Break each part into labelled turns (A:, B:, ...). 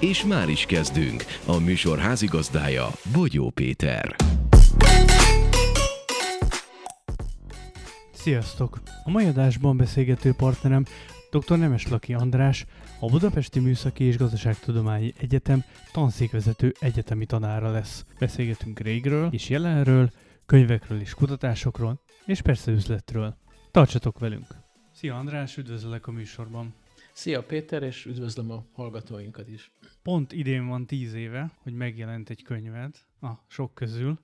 A: És már is kezdünk. A műsor házigazdája Bogyó Péter.
B: Sziasztok! A mai adásban beszélgető partnerem dr. Nemes Laki András, a Budapesti Műszaki és Gazdaságtudományi Egyetem tanszékvezető egyetemi tanára lesz. Beszélgetünk régről és jelenről, könyvekről és kutatásokról, és persze üzletről. Tartsatok velünk! Szia András, üdvözöllek a műsorban!
C: Szia Péter, és üdvözlöm a hallgatóinkat is.
B: Pont idén van tíz éve, hogy megjelent egy könyved a sok közül.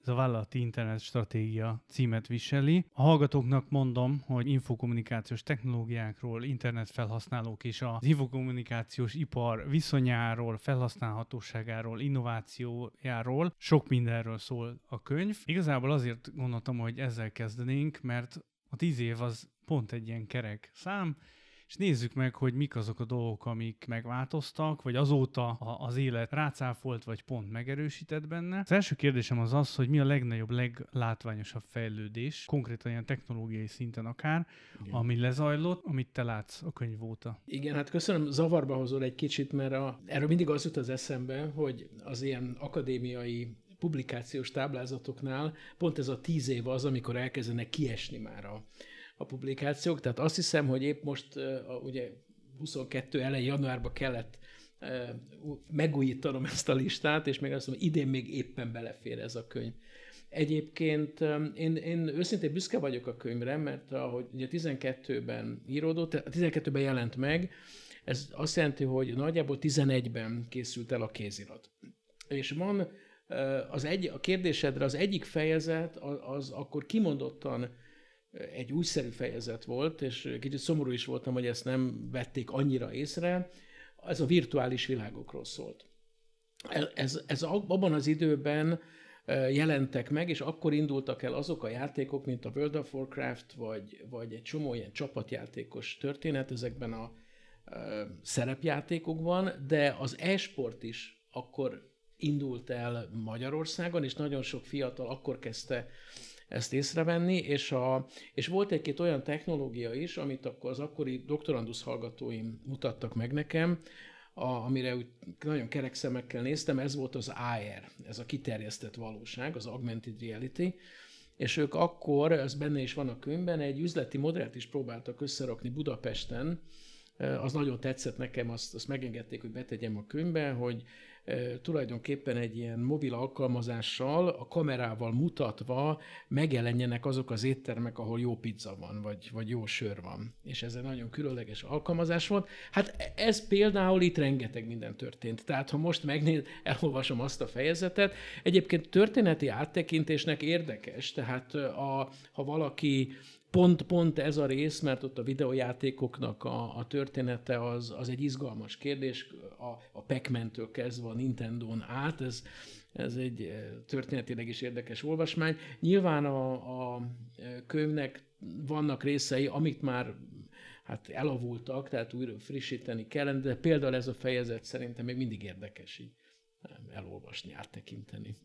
B: Ez a Vállalati Internet Stratégia címet viseli. A hallgatóknak mondom, hogy infokommunikációs technológiákról, internet felhasználók és az infokommunikációs ipar viszonyáról, felhasználhatóságáról, innovációjáról, sok mindenről szól a könyv. Igazából azért gondoltam, hogy ezzel kezdenénk, mert a tíz év az pont egy ilyen kerek szám, és nézzük meg, hogy mik azok a dolgok, amik megváltoztak, vagy azóta az élet rácáfolt, vagy pont megerősített benne. Az első kérdésem az az, hogy mi a legnagyobb, leglátványosabb fejlődés, konkrétan ilyen technológiai szinten akár, Igen. ami lezajlott, amit te látsz a könyv óta.
C: Igen, hát köszönöm, zavarba hozol egy kicsit, mert a, erről mindig az jut az eszembe, hogy az ilyen akadémiai publikációs táblázatoknál pont ez a tíz év az, amikor elkezdenek kiesni már a, a publikációk, tehát azt hiszem, hogy épp most ugye 22 elejé januárban kellett megújítanom ezt a listát, és még azt mondom, idén még éppen belefér ez a könyv. Egyébként én, én őszintén büszke vagyok a könyvre, mert ahogy ugye 12-ben íródott, 12-ben jelent meg, ez azt jelenti, hogy nagyjából 11-ben készült el a kézirat. És van az egy, a kérdésedre az egyik fejezet az, az akkor kimondottan egy újszerű fejezet volt, és kicsit szomorú is voltam, hogy ezt nem vették annyira észre, ez a virtuális világokról szólt. Ez, ez abban az időben jelentek meg, és akkor indultak el azok a játékok, mint a World of Warcraft, vagy, vagy egy csomó ilyen csapatjátékos történet ezekben a szerepjátékokban, de az e-sport is akkor indult el Magyarországon, és nagyon sok fiatal akkor kezdte ezt észrevenni, és, a, és volt egy-két olyan technológia is, amit akkor az akkori doktorandusz hallgatóim mutattak meg nekem, a, amire úgy nagyon kerek szemekkel néztem, ez volt az AR, ez a kiterjesztett valóság, az augmented reality, és ők akkor, ez benne is van a könyvben, egy üzleti modellt is próbáltak összerakni Budapesten, az nagyon tetszett nekem, azt, azt megengedték, hogy betegyem a könyvbe, hogy tulajdonképpen egy ilyen mobil alkalmazással, a kamerával mutatva megjelenjenek azok az éttermek, ahol jó pizza van, vagy, vagy jó sör van. És ez egy nagyon különleges alkalmazás volt. Hát ez például itt rengeteg minden történt. Tehát ha most megnéz, elolvasom azt a fejezetet, egyébként történeti áttekintésnek érdekes, tehát a, ha valaki pont, pont ez a rész, mert ott a videójátékoknak a, a története az, az egy izgalmas kérdés, a, a Pac-Man-től kezdve a Nintendo-n át, ez, ez egy eh, történetileg is érdekes olvasmány. Nyilván a, a eh, könyvnek vannak részei, amit már hát elavultak, tehát újra frissíteni kellene, de például ez a fejezet szerintem még mindig érdekes így eh, elolvasni, áttekinteni.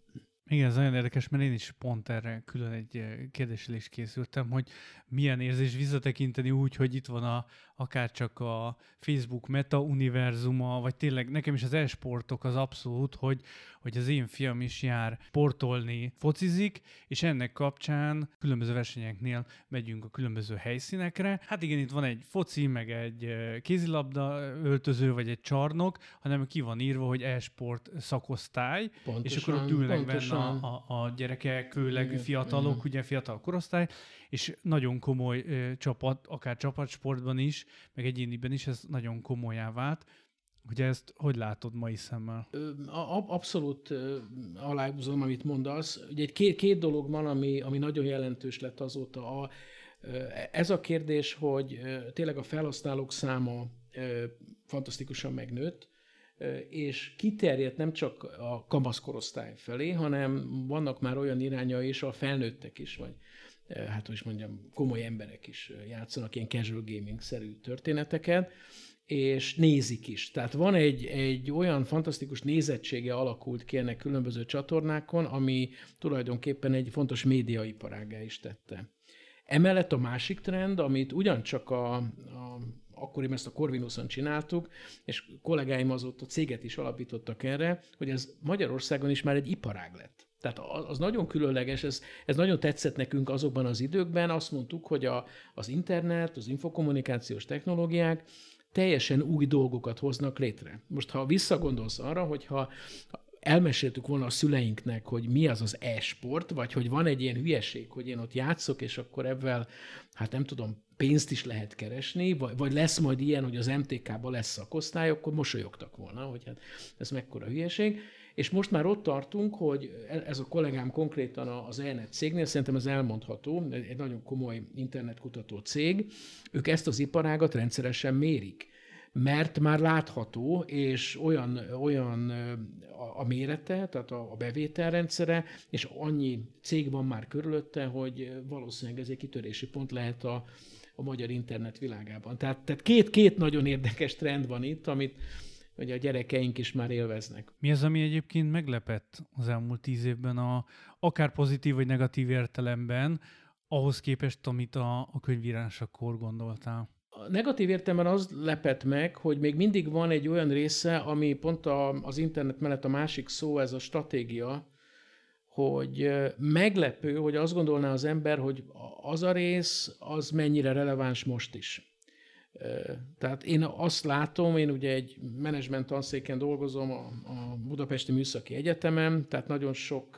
B: Igen, ez nagyon érdekes, mert én is pont erre külön egy kérdéssel is készültem, hogy milyen érzés visszatekinteni úgy, hogy itt van a, akár csak a Facebook meta univerzuma, vagy tényleg nekem is az e-sportok az abszolút, hogy, hogy az én fiam is jár portolni, focizik, és ennek kapcsán különböző versenyeknél megyünk a különböző helyszínekre. Hát igen, itt van egy foci, meg egy kézilabda öltöző, vagy egy csarnok, hanem ki van írva, hogy e-sport szakosztály, pontosan, és akkor ott ülnek pontosan. benne a, a, a gyerekek, főleg igen, fiatalok, igen. ugye fiatal korosztály, és nagyon komoly ö, csapat, akár csapatsportban is, meg egyéniben is ez nagyon komolyá vált. Ugye ezt hogy látod mai szemmel?
C: Abszolút aláhúzom, amit mondasz. Ugye egy két, két dolog van, ami, ami nagyon jelentős lett azóta. A, ez a kérdés, hogy tényleg a felhasználók száma fantasztikusan megnőtt, és kiterjedt nem csak a kamaszkorosztály felé, hanem vannak már olyan irányai is, a felnőttek is, vagy hát hogy is mondjam, komoly emberek is játszanak ilyen casual gaming-szerű történeteket, és nézik is. Tehát van egy, egy olyan fantasztikus nézettsége alakult ki ennek különböző csatornákon, ami tulajdonképpen egy fontos médiaiparágá is tette. Emellett a másik trend, amit ugyancsak a, a akkoriban ezt a Corvinuson csináltuk, és kollégáim azóta céget is alapítottak erre, hogy ez Magyarországon is már egy iparág lett. Tehát az nagyon különleges, ez, ez nagyon tetszett nekünk azokban az időkben, azt mondtuk, hogy a, az internet, az infokommunikációs technológiák teljesen új dolgokat hoznak létre. Most ha visszagondolsz arra, hogyha elmeséltük volna a szüleinknek, hogy mi az az e-sport, vagy hogy van egy ilyen hülyeség, hogy én ott játszok, és akkor ebben, hát nem tudom, pénzt is lehet keresni, vagy, vagy lesz majd ilyen, hogy az MTK-ban lesz szakosztály, akkor mosolyogtak volna, hogy hát ez mekkora hülyeség. És most már ott tartunk, hogy ez a kollégám konkrétan az ENET cégnél, szerintem ez elmondható, egy nagyon komoly internetkutató cég, ők ezt az iparágat rendszeresen mérik mert már látható, és olyan, olyan a mérete, tehát a, a bevételrendszere, és annyi cég van már körülötte, hogy valószínűleg ez egy kitörési pont lehet a, a magyar internet világában. Tehát, tehát két, két nagyon érdekes trend van itt, amit ugye a gyerekeink is már élveznek.
B: Mi az, ami egyébként meglepett az elmúlt tíz évben, a, akár pozitív vagy negatív értelemben, ahhoz képest, amit a, a könyvírásakor gondoltál?
C: A negatív értelemben az lepett meg, hogy még mindig van egy olyan része, ami pont a, az internet mellett a másik szó, ez a stratégia, hogy meglepő, hogy azt gondolná az ember, hogy az a rész, az mennyire releváns most is. Tehát én azt látom, én ugye egy menedzsment tanszéken dolgozom a, a Budapesti Műszaki Egyetemen, tehát nagyon sok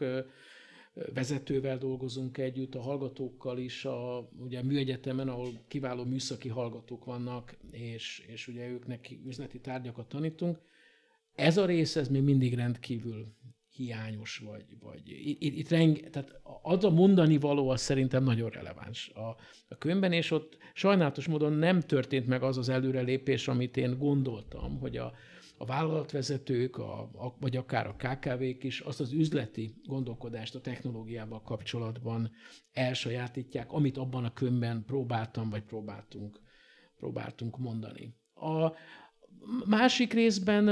C: vezetővel dolgozunk együtt, a hallgatókkal is, a, ugye a műegyetemen, ahol kiváló műszaki hallgatók vannak, és, és ugye őknek üzleti tárgyakat tanítunk. Ez a rész, ez még mindig rendkívül hiányos, vagy, vagy itt, itt reng, tehát az a mondani való az szerintem nagyon releváns a, a könyvben, és ott sajnálatos módon nem történt meg az az előrelépés, amit én gondoltam, hogy a, a vállalatvezetők, a, a, vagy akár a KKV-k is azt az üzleti gondolkodást a technológiával kapcsolatban elsajátítják, amit abban a könyvben próbáltam, vagy próbáltunk, próbáltunk mondani. A másik részben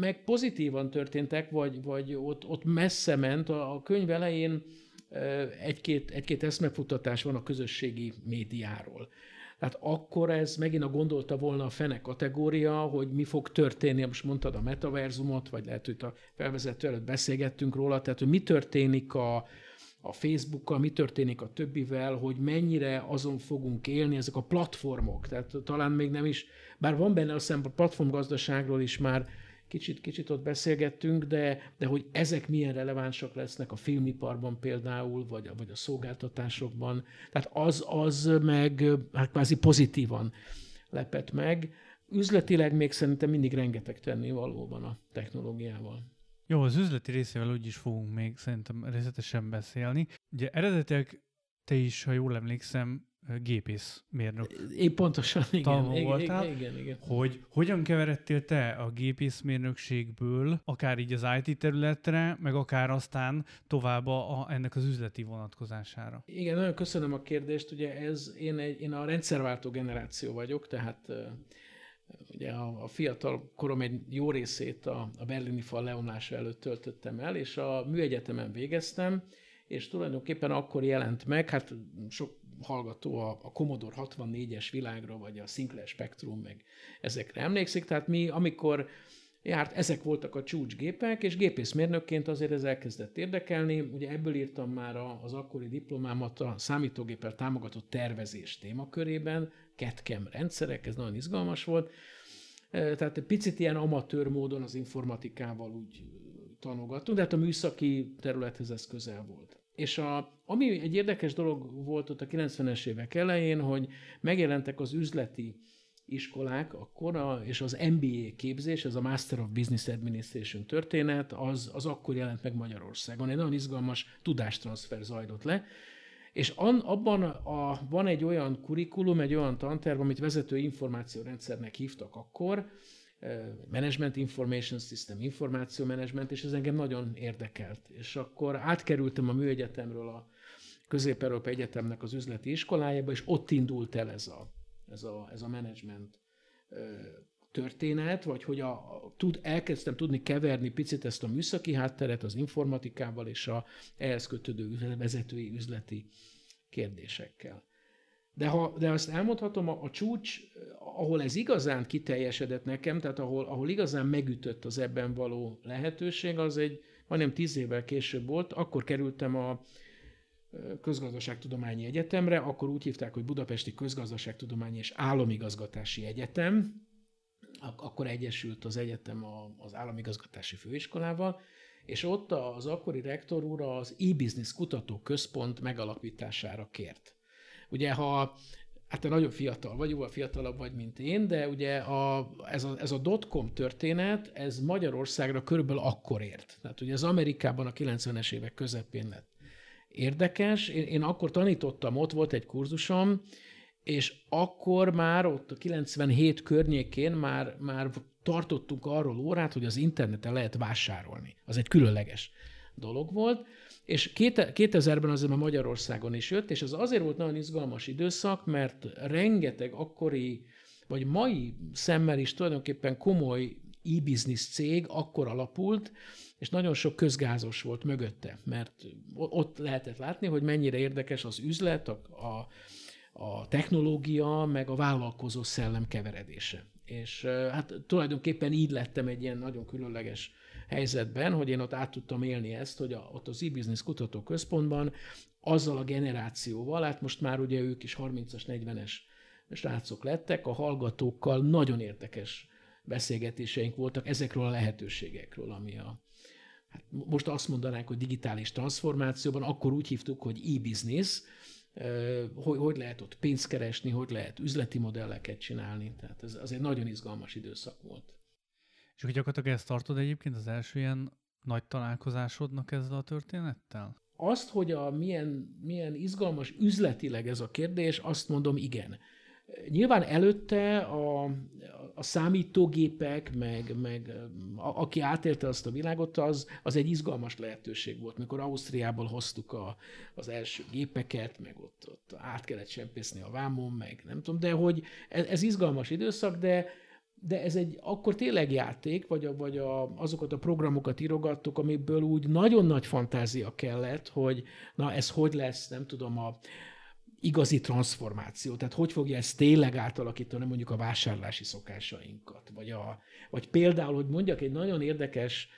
C: meg pozitívan történtek, vagy, vagy ott, ott messze ment. A, a könyv elején egy-két, egy-két eszmefuttatás van a közösségi médiáról. Tehát akkor ez megint a gondolta volna a fene kategória, hogy mi fog történni, most mondtad a metaverzumot, vagy lehet, hogy a felvezető előtt beszélgettünk róla, tehát hogy mi történik a, a Facebookkal, mi történik a többivel, hogy mennyire azon fogunk élni ezek a platformok. Tehát talán még nem is, bár van benne a szempont platformgazdaságról is már kicsit, kicsit ott beszélgettünk, de, de hogy ezek milyen relevánsak lesznek a filmiparban például, vagy a, vagy a szolgáltatásokban. Tehát az, az meg hát kvázi pozitívan lepett meg. Üzletileg még szerintem mindig rengeteg tenni valóban a technológiával.
B: Jó, az üzleti részével úgy is fogunk még szerintem részletesen beszélni. Ugye eredetileg te is, ha jól emlékszem, gépészmérnök
C: Én pontosan, igen,
B: igen, voltál, igen, igen, igen. hogy hogyan keveredtél te a gépészmérnökségből, akár így az IT területre, meg akár aztán tovább a, a, ennek az üzleti vonatkozására?
C: Igen, nagyon köszönöm a kérdést. Ugye ez, én, egy, én a rendszerváltó generáció vagyok, tehát ugye a, a fiatal korom egy jó részét a, a berlini fal leomlása előtt töltöttem el, és a műegyetemen végeztem, és tulajdonképpen akkor jelent meg, hát sok hallgató a, a Commodore 64-es világra, vagy a Sinclair Spectrum, meg ezekre emlékszik. Tehát mi, amikor járt, ezek voltak a csúcsgépek, és gépészmérnökként azért ez elkezdett érdekelni. Ugye ebből írtam már az akkori diplomámat a számítógéppel támogatott tervezés témakörében, CAD-CAM rendszerek, ez nagyon izgalmas volt. Tehát egy picit ilyen amatőr módon az informatikával úgy tanulgattunk, de hát a műszaki területhez ez közel volt. És a, ami egy érdekes dolog volt ott a 90-es évek elején, hogy megjelentek az üzleti iskolák a, és az MBA képzés, ez a Master of Business Administration történet, az, az akkor jelent meg Magyarországon. Egy nagyon izgalmas tudástranszfer zajlott le, és an, abban a, van egy olyan kurikulum, egy olyan tanterv, amit vezető információrendszernek hívtak akkor, Management Information System, információ management, és ez engem nagyon érdekelt. És akkor átkerültem a műegyetemről a Közép-Európa Egyetemnek az üzleti iskolájába, és ott indult el ez a, ez a, ez a management történet, vagy hogy a, a, tud, elkezdtem tudni keverni picit ezt a műszaki hátteret az informatikával és a ehhez kötődő vezetői üzleti kérdésekkel. De, ha, de azt elmondhatom, a, a csúcs, ahol ez igazán kiteljesedett nekem, tehát ahol, ahol igazán megütött az ebben való lehetőség, az egy majdnem tíz évvel később volt, akkor kerültem a közgazdaságtudományi egyetemre, akkor úgy hívták, hogy Budapesti Közgazdaságtudományi és Államigazgatási Egyetem, Ak- akkor egyesült az egyetem az Államigazgatási Főiskolával, és ott az akkori rektor úr az e-business kutató központ megalapítására kért. Ugye, ha hát te nagyon fiatal vagy, jóval fiatalabb vagy, mint én, de ugye a, ez, a, ez a dotcom történet, ez Magyarországra körülbelül akkor ért. Tehát ugye ez Amerikában a 90-es évek közepén lett érdekes. Én, én akkor tanítottam, ott volt egy kurzusom, és akkor már ott a 97 környékén már, már tartottunk arról órát, hogy az interneten lehet vásárolni. Az egy különleges dolog volt, és 2000-ben azért már Magyarországon is jött, és ez azért volt nagyon izgalmas időszak, mert rengeteg akkori, vagy mai szemmel is tulajdonképpen komoly e-business cég akkor alapult, és nagyon sok közgázos volt mögötte, mert ott lehetett látni, hogy mennyire érdekes az üzlet, a, a, a technológia, meg a vállalkozó szellem keveredése. És hát tulajdonképpen így lettem egy ilyen nagyon különleges helyzetben, hogy én ott át tudtam élni ezt, hogy a, ott az e-business kutató központban azzal a generációval, hát most már ugye ők is 30-as, 40-es srácok lettek, a hallgatókkal nagyon érdekes beszélgetéseink voltak ezekről a lehetőségekről, ami a, hát most azt mondanánk, hogy digitális transformációban, akkor úgy hívtuk, hogy e-business, hogy, hogy lehet ott pénzt keresni, hogy lehet üzleti modelleket csinálni. Tehát ez az egy nagyon izgalmas időszak volt.
B: És hogy gyakorlatilag ezt tartod egyébként az első ilyen nagy találkozásodnak ezzel a történettel?
C: Azt, hogy a milyen, milyen izgalmas üzletileg ez a kérdés, azt mondom igen. Nyilván előtte a, a számítógépek, meg, meg a, aki átélte azt a világot, az, az egy izgalmas lehetőség volt. Mikor Ausztriából hoztuk a, az első gépeket, meg ott, ott át kellett sempészni a vámon, meg nem tudom, de hogy ez, ez izgalmas időszak, de de ez egy akkor tényleg játék, vagy, a, vagy a, azokat a programokat írogattuk, amiből úgy nagyon nagy fantázia kellett, hogy na ez hogy lesz, nem tudom, a, igazi transformáció. Tehát hogy fogja ez tényleg átalakítani mondjuk a vásárlási szokásainkat. Vagy, a, vagy például, hogy mondjak egy nagyon érdekes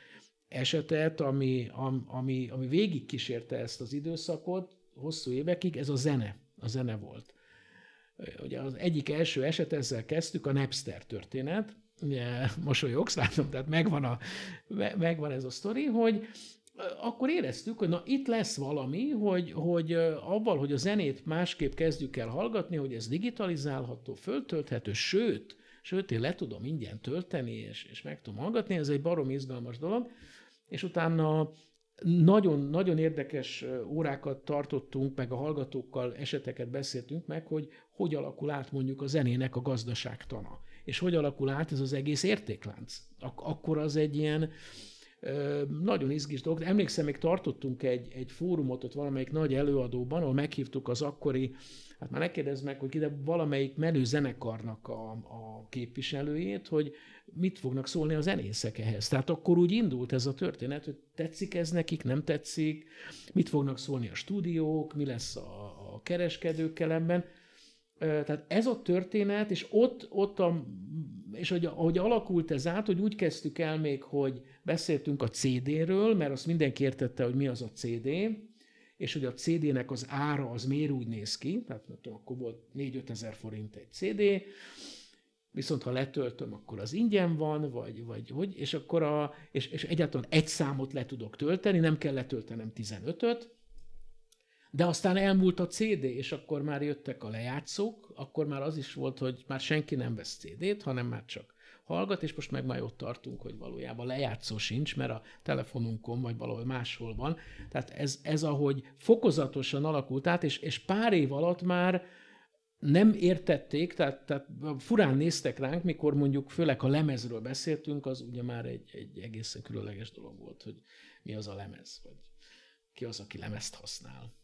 C: esetet, ami, ami, ami végig kísérte ezt az időszakot, hosszú évekig, ez a zene. A zene volt. Ugye az egyik első eset, ezzel kezdtük, a Napster történet, ugye mosolyogsz, látom, tehát megvan, a, megvan ez a sztori, hogy akkor éreztük, hogy na itt lesz valami, hogy, hogy avval, hogy a zenét másképp kezdjük el hallgatni, hogy ez digitalizálható, föltölthető, sőt, sőt, én le tudom ingyen tölteni, és, és meg tudom hallgatni, ez egy barom izgalmas dolog, és utána nagyon, nagyon érdekes órákat tartottunk, meg a hallgatókkal eseteket beszéltünk meg, hogy hogy alakul át mondjuk a zenének a gazdaságtana, és hogy alakul át ez az egész értéklánc. Ak- akkor az egy ilyen, nagyon izgis dolog. Emlékszem, még tartottunk egy, egy fórumot ott valamelyik nagy előadóban, ahol meghívtuk az akkori, hát már ne kérdezz meg, hogy ide valamelyik menő zenekarnak a, a képviselőjét, hogy mit fognak szólni a zenészek ehhez. Tehát akkor úgy indult ez a történet, hogy tetszik ez nekik, nem tetszik, mit fognak szólni a stúdiók, mi lesz a, a kereskedőkkel ebben. Tehát ez a történet, és ott, ott a, és hogy, ahogy alakult ez át, hogy úgy kezdtük el még, hogy beszéltünk a CD-ről, mert azt mindenki értette, hogy mi az a CD, és hogy a CD-nek az ára az miért úgy néz ki, tehát akkor volt 4-5 ezer forint egy CD, viszont ha letöltöm, akkor az ingyen van, vagy, vagy hogy, és akkor a, és, és egyáltalán egy számot le tudok tölteni, nem kell letöltenem 15-öt, de aztán elmúlt a CD, és akkor már jöttek a lejátszók, akkor már az is volt, hogy már senki nem vesz CD-t, hanem már csak hallgat, és most meg már ott tartunk, hogy valójában lejátszó sincs, mert a telefonunkon vagy valahol máshol van. Tehát ez, ez ahogy fokozatosan alakult át, és, és pár év alatt már nem értették, tehát, tehát furán néztek ránk, mikor mondjuk főleg a lemezről beszéltünk, az ugye már egy, egy egészen különleges dolog volt, hogy mi az a lemez, vagy ki az, aki lemezt használ.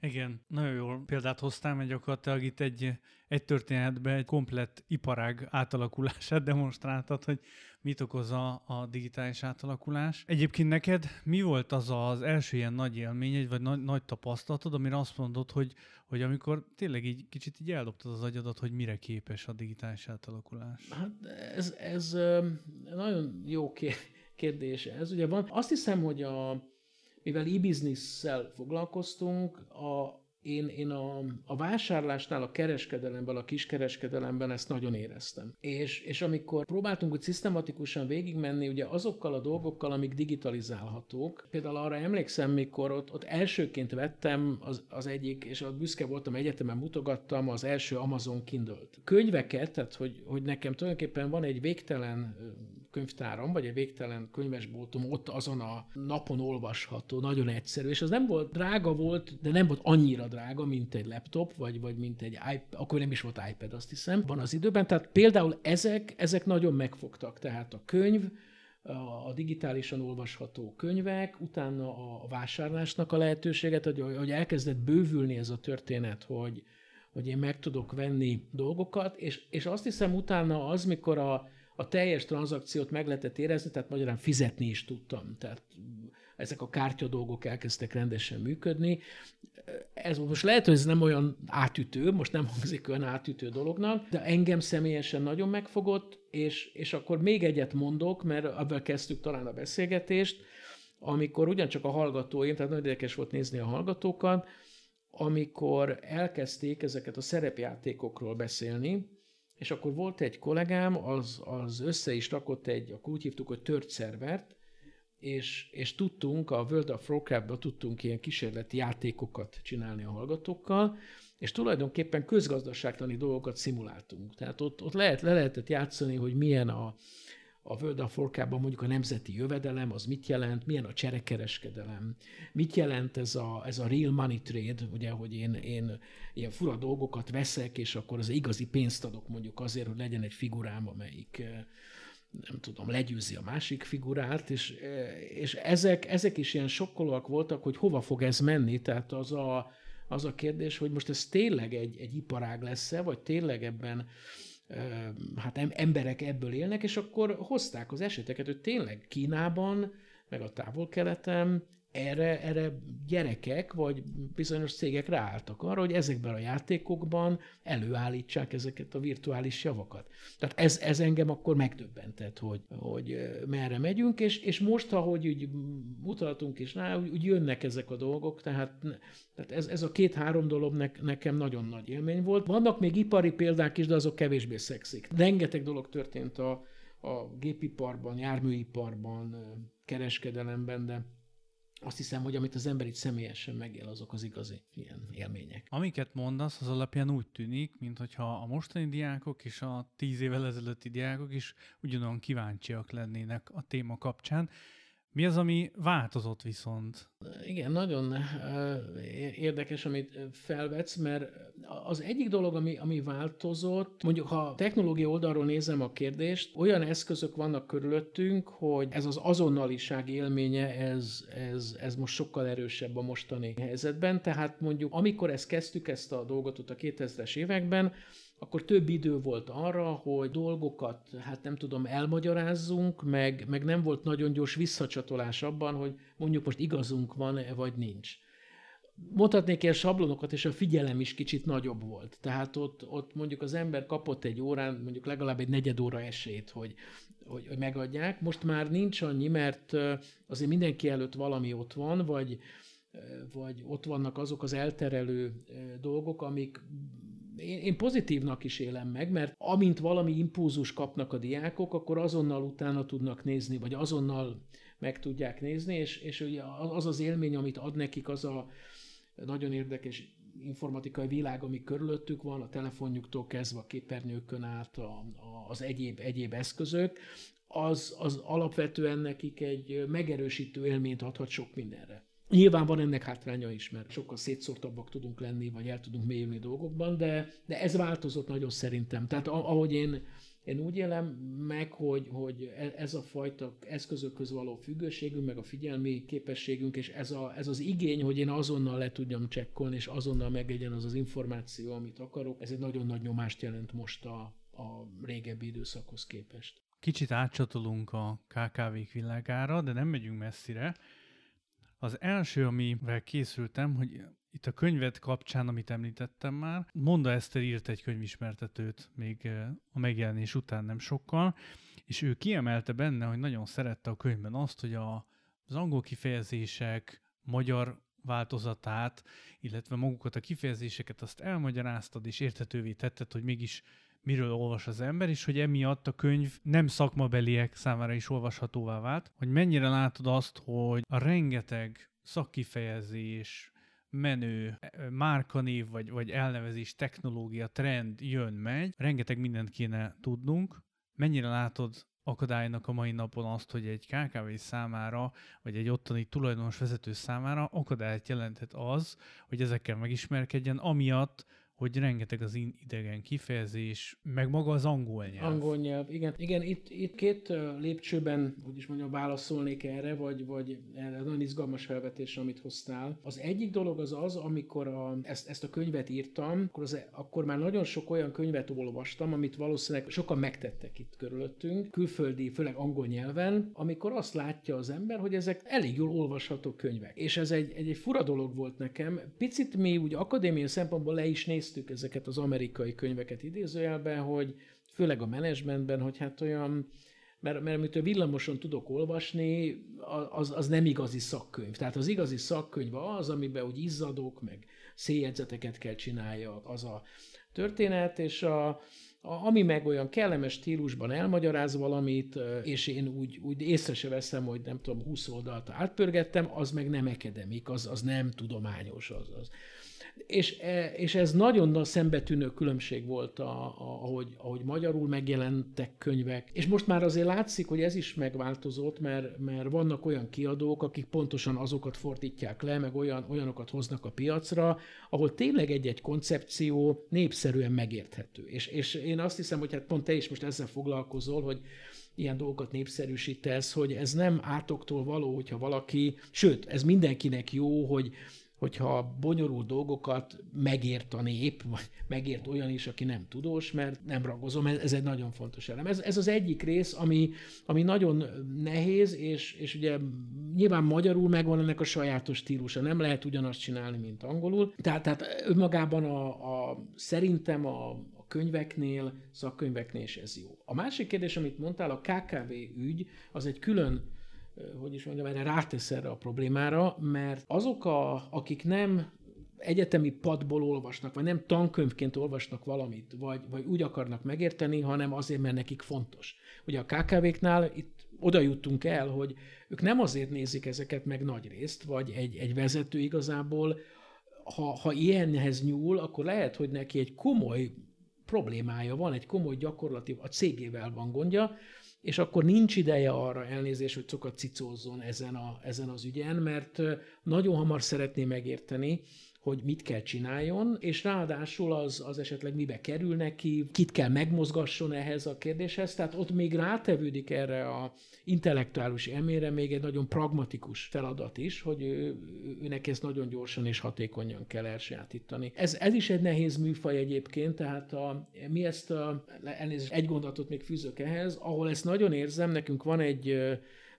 B: Igen, nagyon jól példát hoztál, mert gyakorlatilag itt egy, egy történetben egy komplett iparág átalakulását demonstráltad, hogy mit okoz a, a digitális átalakulás. Egyébként neked mi volt az az első ilyen nagy élmény, vagy nagy, nagy tapasztalatod, amire azt mondod, hogy, hogy amikor tényleg így kicsit így eldobtad az agyadat, hogy mire képes a digitális átalakulás?
C: Hát ez, ez nagyon jó kérdés. Ez ugye van. Azt hiszem, hogy a, mivel e-business-szel foglalkoztunk, a, én, én a, a vásárlásnál, a kereskedelemben, a kiskereskedelemben ezt nagyon éreztem. És, és amikor próbáltunk úgy szisztematikusan végigmenni, ugye azokkal a dolgokkal, amik digitalizálhatók, például arra emlékszem, mikor ott, ott elsőként vettem az, az egyik, és a büszke voltam egyetemen mutogattam az első Amazon Kindle-t. Könyveket, tehát hogy, hogy nekem tulajdonképpen van egy végtelen könyvtáram, vagy egy végtelen könyvesboltom ott azon a napon olvasható, nagyon egyszerű, és az nem volt drága volt, de nem volt annyira drága, mint egy laptop, vagy, vagy mint egy iPad, akkor nem is volt iPad, azt hiszem, van az időben. Tehát például ezek, ezek nagyon megfogtak. Tehát a könyv, a digitálisan olvasható könyvek, utána a vásárlásnak a lehetőséget, hogy, hogy elkezdett bővülni ez a történet, hogy, hogy én meg tudok venni dolgokat, és, és azt hiszem utána az, mikor a, a teljes tranzakciót meg lehetett érezni, tehát magyarán fizetni is tudtam. Tehát ezek a kártya dolgok elkezdtek rendesen működni. Ez most lehet, hogy ez nem olyan átütő, most nem hangzik olyan átütő dolognak, de engem személyesen nagyon megfogott, és, és akkor még egyet mondok, mert abban kezdtük talán a beszélgetést, amikor ugyancsak a hallgatóim, tehát nagyon érdekes volt nézni a hallgatókat, amikor elkezdték ezeket a szerepjátékokról beszélni, és akkor volt egy kollégám, az, az össze is rakott egy, akkor úgy hívtuk, hogy tört szervert, és, és tudtunk, a World of warcraft tudtunk ilyen kísérleti játékokat csinálni a hallgatókkal, és tulajdonképpen közgazdaságtani dolgokat szimuláltunk. Tehát ott, ott lehet, le lehetett játszani, hogy milyen a, a World of Warcraft-ban mondjuk a nemzeti jövedelem, az mit jelent, milyen a cserekereskedelem, mit jelent ez a, ez a real money trade, ugye, hogy én, én ilyen fura dolgokat veszek, és akkor az igazi pénzt adok mondjuk azért, hogy legyen egy figurám, amelyik eh, nem tudom, legyőzi a másik figurát, és, eh, és ezek, ezek is ilyen sokkolóak voltak, hogy hova fog ez menni, tehát az a, az a kérdés, hogy most ez tényleg egy, egy iparág lesz-e, vagy tényleg ebben hát emberek ebből élnek, és akkor hozták az eseteket, hogy tényleg Kínában, meg a távol-keleten erre, erre gyerekek vagy bizonyos cégek ráálltak arra, hogy ezekben a játékokban előállítsák ezeket a virtuális javakat. Tehát ez, ez engem akkor megdöbbentett, hogy, hogy merre megyünk, és, és most, ahogy úgy mutattunk is rá, úgy, úgy jönnek ezek a dolgok, tehát, tehát ez, ez a két-három dolog ne, nekem nagyon nagy élmény volt. Vannak még ipari példák is, de azok kevésbé szexik. Rengeteg dolog történt a, a gépiparban, járműiparban, kereskedelemben, de azt hiszem, hogy amit az ember itt személyesen megél, azok az igazi ilyen élmények.
B: Amiket mondasz, az alapján úgy tűnik, mintha a mostani diákok és a tíz évvel ezelőtti diákok is ugyanolyan kíváncsiak lennének a téma kapcsán, mi az, ami változott viszont?
C: Igen, nagyon érdekes, amit felvetsz, mert az egyik dolog, ami, ami változott, mondjuk ha technológia oldalról nézem a kérdést, olyan eszközök vannak körülöttünk, hogy ez az azonnaliság élménye, ez, ez, ez most sokkal erősebb a mostani helyzetben, tehát mondjuk amikor ezt kezdtük, ezt a dolgot ott a 2000-es években, akkor több idő volt arra, hogy dolgokat, hát nem tudom, elmagyarázzunk, meg, meg nem volt nagyon gyors visszacsatolás abban, hogy mondjuk most igazunk van-e, vagy nincs. Mondhatnék ilyen sablonokat, és a figyelem is kicsit nagyobb volt. Tehát ott, ott mondjuk az ember kapott egy órán, mondjuk legalább egy negyed óra esélyt, hogy, hogy, hogy megadják. Most már nincs annyi, mert azért mindenki előtt valami ott van, vagy, vagy ott vannak azok az elterelő dolgok, amik én, én pozitívnak is élem meg, mert amint valami impulzus kapnak a diákok, akkor azonnal utána tudnak nézni, vagy azonnal meg tudják nézni, és, és ugye az az élmény, amit ad nekik, az a nagyon érdekes informatikai világ, ami körülöttük van, a telefonjuktól kezdve a képernyőkön át a, a, az egyéb, egyéb eszközök, az, az alapvetően nekik egy megerősítő élményt adhat sok mindenre. Nyilván van ennek hátránya is, mert sokkal szétszórtabbak tudunk lenni, vagy el tudunk mélyülni dolgokban, de, de ez változott nagyon szerintem. Tehát ahogy én én úgy élem meg, hogy, hogy e, ez a fajta eszközökhöz való függőségünk, meg a figyelmi képességünk, és ez, a, ez az igény, hogy én azonnal le tudjam csekkolni, és azonnal meglegyen az az információ, amit akarok, ez egy nagyon nagy nyomást jelent most a, a régebbi időszakhoz képest.
B: Kicsit átcsatolunk a KKV-k világára, de nem megyünk messzire. Az első, amivel készültem, hogy itt a könyvet kapcsán, amit említettem már, Monda Eszter írt egy könyvismertetőt még a megjelenés után nem sokkal, és ő kiemelte benne, hogy nagyon szerette a könyvben azt, hogy a, az angol kifejezések magyar változatát, illetve magukat a kifejezéseket azt elmagyaráztad és érthetővé tetted, hogy mégis miről olvas az ember, és hogy emiatt a könyv nem szakmabeliek számára is olvashatóvá vált, hogy mennyire látod azt, hogy a rengeteg szakkifejezés, menő márkanév, vagy, vagy elnevezés, technológia, trend jön, megy, rengeteg mindent kéne tudnunk. Mennyire látod akadálynak a mai napon azt, hogy egy KKV számára, vagy egy ottani tulajdonos vezető számára akadályt jelenthet az, hogy ezekkel megismerkedjen, amiatt, hogy rengeteg az idegen kifejezés, meg maga az angol nyelv.
C: Angol nyelv, igen. Igen, itt, itt két lépcsőben, hogy is mondjam, válaszolnék erre, vagy, vagy erre nagyon izgalmas felvetés, amit hoztál. Az egyik dolog az az, amikor a, ezt, ezt a könyvet írtam, akkor, az, akkor már nagyon sok olyan könyvet olvastam, amit valószínűleg sokan megtettek itt körülöttünk, külföldi, főleg angol nyelven, amikor azt látja az ember, hogy ezek elég jól olvasható könyvek. És ez egy, egy, egy fura dolog volt nekem. Picit mi úgy akadémia szempontból le is néz néztük ezeket az amerikai könyveket idézőjelben, hogy főleg a menedzsmentben, hogy hát olyan, mert, mert amit a villamoson tudok olvasni, az, az nem igazi szakkönyv. Tehát az igazi szakkönyv az, amiben úgy izzadok, meg széljegyzeteket kell csináljak, az a történet, és a, a, ami meg olyan kellemes stílusban elmagyaráz valamit, és én úgy, úgy észre se veszem, hogy nem tudom, 20 oldalt átpörgettem, az meg nem akademik, az, az nem tudományos, az, az, és, e, és ez nagyon szembetűnő különbség volt, a, a, ahogy, ahogy magyarul megjelentek könyvek. És most már azért látszik, hogy ez is megváltozott, mert, mert vannak olyan kiadók, akik pontosan azokat fordítják le, meg olyan, olyanokat hoznak a piacra, ahol tényleg egy-egy koncepció népszerűen megérthető. És, és én azt hiszem, hogy hát pont te is most ezzel foglalkozol, hogy ilyen dolgokat népszerűsítesz, hogy ez nem átoktól való, hogyha valaki, sőt, ez mindenkinek jó, hogy hogyha bonyolult dolgokat megért a nép, vagy megért olyan is, aki nem tudós, mert nem ragozom, ez egy nagyon fontos elem. Ez, ez az egyik rész, ami, ami nagyon nehéz, és, és ugye nyilván magyarul megvan ennek a sajátos stílusa, nem lehet ugyanazt csinálni, mint angolul. Tehát, tehát önmagában a, a, szerintem a, a könyveknél, szakkönyveknél is ez jó. A másik kérdés, amit mondtál, a KKV ügy, az egy külön hogy is mondjam, erre rátesz erre a problémára, mert azok, a, akik nem egyetemi padból olvasnak, vagy nem tankönyvként olvasnak valamit, vagy, vagy úgy akarnak megérteni, hanem azért, mert nekik fontos. Ugye a KKV-knál itt oda juttunk el, hogy ők nem azért nézik ezeket meg nagy részt, vagy egy, egy vezető igazából, ha, ha ilyenhez nyúl, akkor lehet, hogy neki egy komoly problémája van, egy komoly gyakorlati, a cégével van gondja, és akkor nincs ideje arra elnézés, hogy sokat cicózzon ezen, a, ezen az ügyen, mert nagyon hamar szeretné megérteni, hogy mit kell csináljon, és ráadásul az, az esetleg mibe kerül neki, kit kell megmozgasson ehhez a kérdéshez, tehát ott még rátevődik erre a intellektuális elmére még egy nagyon pragmatikus feladat is, hogy ő, őnek ezt nagyon gyorsan és hatékonyan kell elsajátítani. Ez, ez is egy nehéz műfaj egyébként, tehát a, mi ezt a, elnézést, egy gondolatot még fűzök ehhez, ahol ezt nagyon érzem, nekünk van egy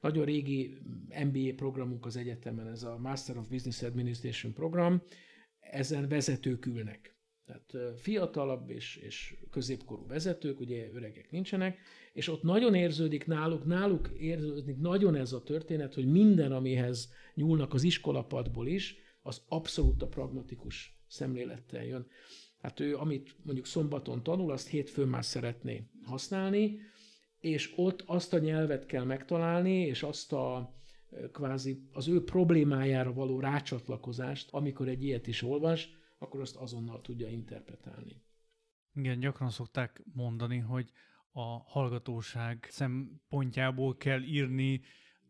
C: nagyon régi MBA programunk az egyetemen, ez a Master of Business Administration program, ezen vezetők ülnek. Tehát fiatalabb és, és középkorú vezetők, ugye öregek nincsenek, és ott nagyon érződik náluk, náluk érződik nagyon ez a történet, hogy minden, amihez nyúlnak az iskolapadból is, az abszolút a pragmatikus szemlélettel jön. Hát ő, amit mondjuk szombaton tanul, azt hétfőn már szeretné használni, és ott azt a nyelvet kell megtalálni, és azt a kvázi az ő problémájára való rácsatlakozást, amikor egy ilyet is olvas, akkor azt azonnal tudja interpretálni.
B: Igen, gyakran szokták mondani, hogy a hallgatóság szempontjából kell írni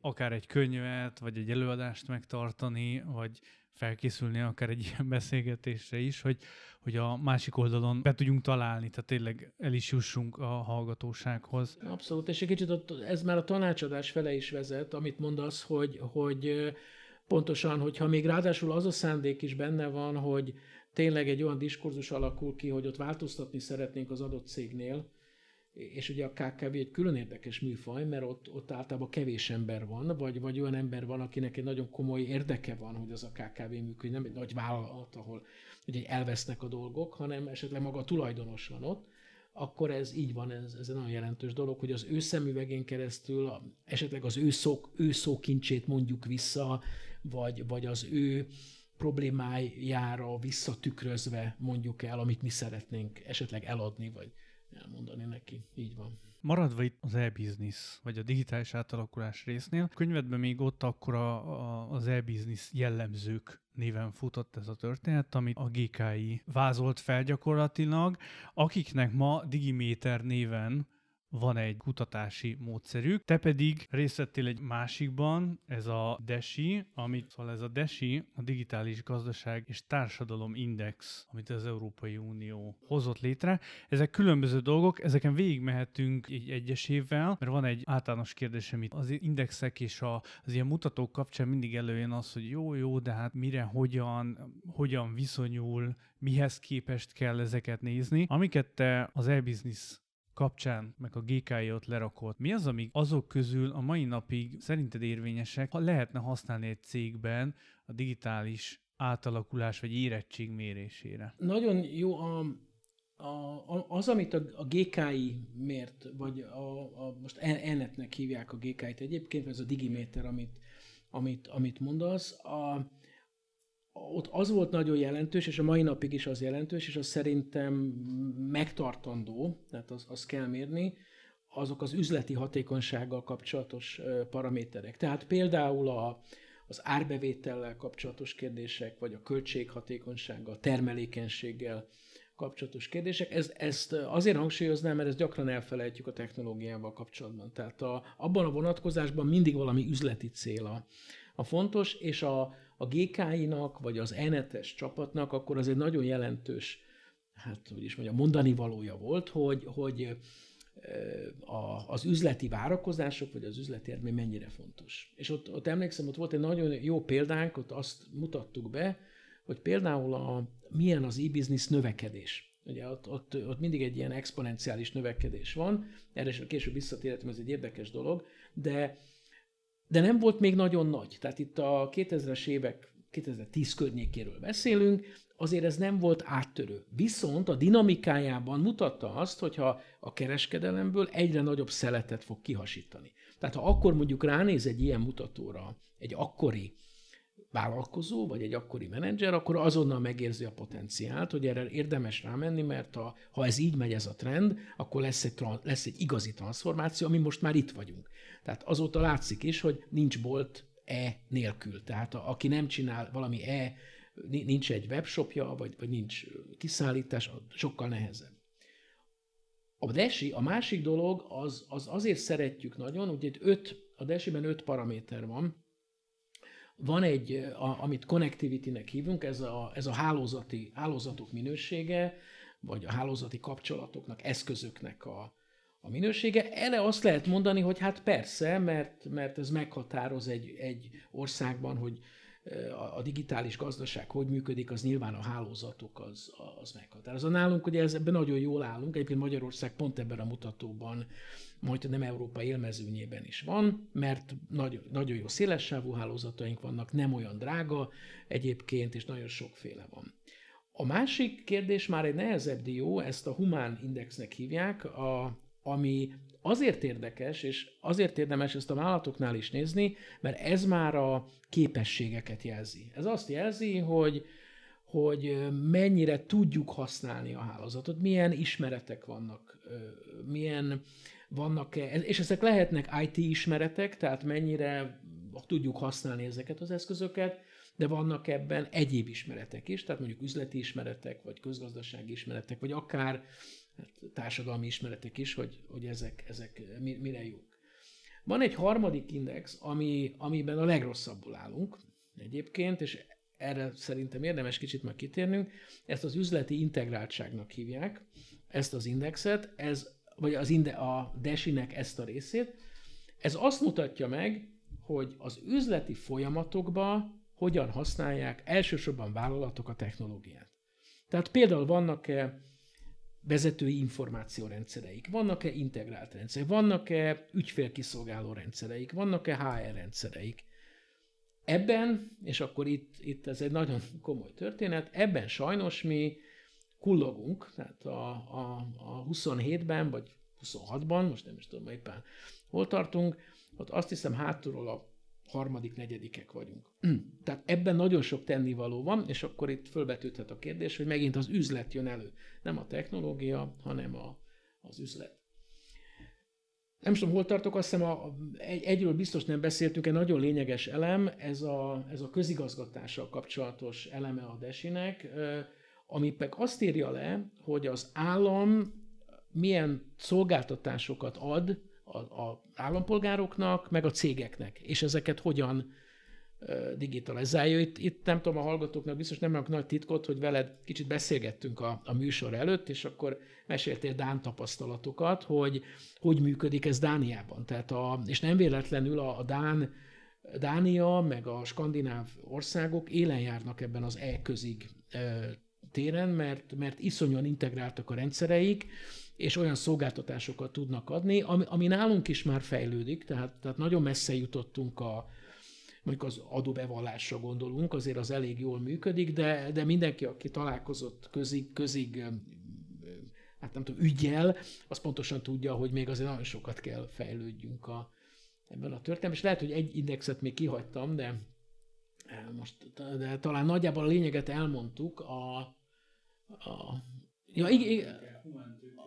B: akár egy könyvet, vagy egy előadást megtartani, vagy felkészülni akár egy ilyen beszélgetésre is, hogy, hogy a másik oldalon be tudjunk találni, tehát tényleg el is jussunk a hallgatósághoz.
C: Abszolút, és egy kicsit ez már a tanácsadás fele is vezet, amit mondasz, hogy, hogy pontosan, hogyha még ráadásul az a szándék is benne van, hogy tényleg egy olyan diskurzus alakul ki, hogy ott változtatni szeretnénk az adott cégnél, és ugye a KKV egy külön érdekes műfaj, mert ott, ott általában kevés ember van, vagy, vagy olyan ember van, akinek egy nagyon komoly érdeke van, hogy az a KKV működjön, nem egy nagy vállalat, ahol ugye elvesznek a dolgok, hanem esetleg maga a tulajdonos van ott, akkor ez így van, ez, ez egy nagyon jelentős dolog, hogy az ő szemüvegén keresztül esetleg az ő, szó, ő szókincsét mondjuk vissza, vagy, vagy az ő problémájára visszatükrözve mondjuk el, amit mi szeretnénk esetleg eladni, vagy elmondani neki. Így van.
B: Maradva itt az e-business, vagy a digitális átalakulás résznél, könyvedben még ott akkor a, a, az e-business jellemzők néven futott ez a történet, amit a GKI vázolt fel gyakorlatilag, akiknek ma Digiméter néven van egy kutatási módszerük, te pedig részt vettél egy másikban, ez a DESI, amit, szóval ez a DESI, a Digitális Gazdaság és Társadalom Index, amit az Európai Unió hozott létre. Ezek különböző dolgok, ezeken végigmehetünk egy egyesével, mert van egy általános kérdés, amit az indexek és a, az ilyen mutatók kapcsán mindig előjön az, hogy jó, jó, de hát mire, hogyan, hogyan viszonyul, mihez képest kell ezeket nézni. Amiket te az e-business kapcsán, meg a GKI ott lerakott, mi az, amik azok közül a mai napig szerinted érvényesek, ha lehetne használni egy cégben a digitális átalakulás vagy érettség mérésére?
C: Nagyon jó a, a, az, amit a, a GKI mért, vagy a, a most ENET-nek hívják a GKI-t egyébként, ez a Digiméter, amit, amit, amit mondasz, a, ott az volt nagyon jelentős, és a mai napig is az jelentős, és az szerintem megtartandó, tehát az, az kell mérni, azok az üzleti hatékonysággal kapcsolatos paraméterek. Tehát például a, az árbevétellel kapcsolatos kérdések, vagy a költséghatékonysággal, termelékenységgel kapcsolatos kérdések. Ez, ezt azért hangsúlyoznám, mert ezt gyakran elfelejtjük a technológiával kapcsolatban. Tehát a, abban a vonatkozásban mindig valami üzleti cél a, fontos, és a, a GKI-nak, vagy az ENET-es csapatnak, akkor az egy nagyon jelentős, hát hogy is mondjam, mondani valója volt, hogy, hogy a, az üzleti várakozások, vagy az üzleti eredmény mennyire fontos. És ott, ott emlékszem, ott volt egy nagyon jó példánk, ott azt mutattuk be, hogy például a, milyen az e-business növekedés. Ugye ott, ott, ott mindig egy ilyen exponenciális növekedés van, erre is később visszatérhetem, ez egy érdekes dolog, de de nem volt még nagyon nagy. Tehát itt a 2000-es évek, 2010 környékéről beszélünk, azért ez nem volt áttörő. Viszont a dinamikájában mutatta azt, hogyha a kereskedelemből egyre nagyobb szeletet fog kihasítani. Tehát ha akkor mondjuk ránéz egy ilyen mutatóra, egy akkori vállalkozó, vagy egy akkori menedzser, akkor azonnal megérzi a potenciált, hogy erre érdemes rámenni, mert ha, ha ez így megy ez a trend, akkor lesz egy, lesz egy igazi transformáció, ami most már itt vagyunk. Tehát azóta látszik is, hogy nincs bolt E nélkül. Tehát a, aki nem csinál valami E, nincs egy webshopja, vagy, vagy nincs kiszállítás, sokkal nehezebb. A DESI, a másik dolog, az, az azért szeretjük nagyon, ugye itt öt, a DESI-ben öt paraméter van, van egy, a, amit connectivity-nek hívunk, ez a, ez a hálózati, hálózatok minősége, vagy a hálózati kapcsolatoknak, eszközöknek a, a minősége. Erre azt lehet mondani, hogy hát persze, mert, mert ez meghatároz egy, egy országban, hogy a digitális gazdaság hogy működik, az nyilván a hálózatok az, az meghatározza. Nálunk ugye ez, ebben nagyon jól állunk, egyébként Magyarország pont ebben a mutatóban, majd nem Európa élmezőnyében is van, mert nagyon, nagyon jó szélessávú hálózataink vannak, nem olyan drága egyébként, és nagyon sokféle van. A másik kérdés már egy nehezebb dió, ezt a humán indexnek hívják, a, ami azért érdekes, és azért érdemes ezt a vállalatoknál is nézni, mert ez már a képességeket jelzi. Ez azt jelzi, hogy, hogy mennyire tudjuk használni a hálózatot, milyen ismeretek vannak, milyen vannak, és ezek lehetnek IT ismeretek, tehát mennyire tudjuk használni ezeket az eszközöket, de vannak ebben egyéb ismeretek is, tehát mondjuk üzleti ismeretek, vagy közgazdasági ismeretek, vagy akár társadalmi ismeretek is, hogy, hogy ezek, ezek mire jók. Van egy harmadik index, ami, amiben a legrosszabbul állunk egyébként, és erre szerintem érdemes kicsit meg kitérnünk. Ezt az üzleti integráltságnak hívják, ezt az indexet, ez, vagy az inde, a DESI-nek ezt a részét. Ez azt mutatja meg, hogy az üzleti folyamatokba hogyan használják elsősorban vállalatok a technológiát. Tehát például vannak-e vezetői információrendszereik, vannak-e integrált rendszerek, vannak-e ügyfélkiszolgáló rendszereik, vannak-e HR rendszereik. Ebben, és akkor itt, itt ez egy nagyon komoly történet, ebben sajnos mi kullogunk, tehát a, a, a 27-ben, vagy 26-ban, most nem is tudom éppen hol tartunk, ott azt hiszem hátulról a harmadik, negyedikek vagyunk. Tehát ebben nagyon sok tennivaló van, és akkor itt fölbetűthet a kérdés, hogy megint az üzlet jön elő. Nem a technológia, hanem a, az üzlet. Nem tudom, hol tartok, azt hiszem a, egy, egyről biztos nem beszéltünk, egy nagyon lényeges elem, ez a, ez a közigazgatással kapcsolatos eleme a DESI-nek, ami meg azt írja le, hogy az állam milyen szolgáltatásokat ad a, állampolgároknak, meg a cégeknek, és ezeket hogyan digitalizálja. Itt, itt nem tudom, a hallgatóknak biztos nem a nagy titkot, hogy veled kicsit beszélgettünk a, a műsor előtt, és akkor meséltél Dán tapasztalatokat, hogy hogy működik ez Dániában. Tehát a, és nem véletlenül a, a Dán, Dánia, meg a skandináv országok élen járnak ebben az e-közig téren, mert, mert iszonyan integráltak a rendszereik, és olyan szolgáltatásokat tudnak adni, ami, ami nálunk is már fejlődik, tehát, tehát nagyon messze jutottunk a, mondjuk az adóbevallásra gondolunk, azért az elég jól működik, de, de mindenki, aki találkozott közig, közig hát nem tudom, ügyel, az pontosan tudja, hogy még azért nagyon sokat kell fejlődjünk a, ebben a történetben, és lehet, hogy egy indexet még kihagytam, de most de talán nagyjából a lényeget elmondtuk, a, a ja, igen,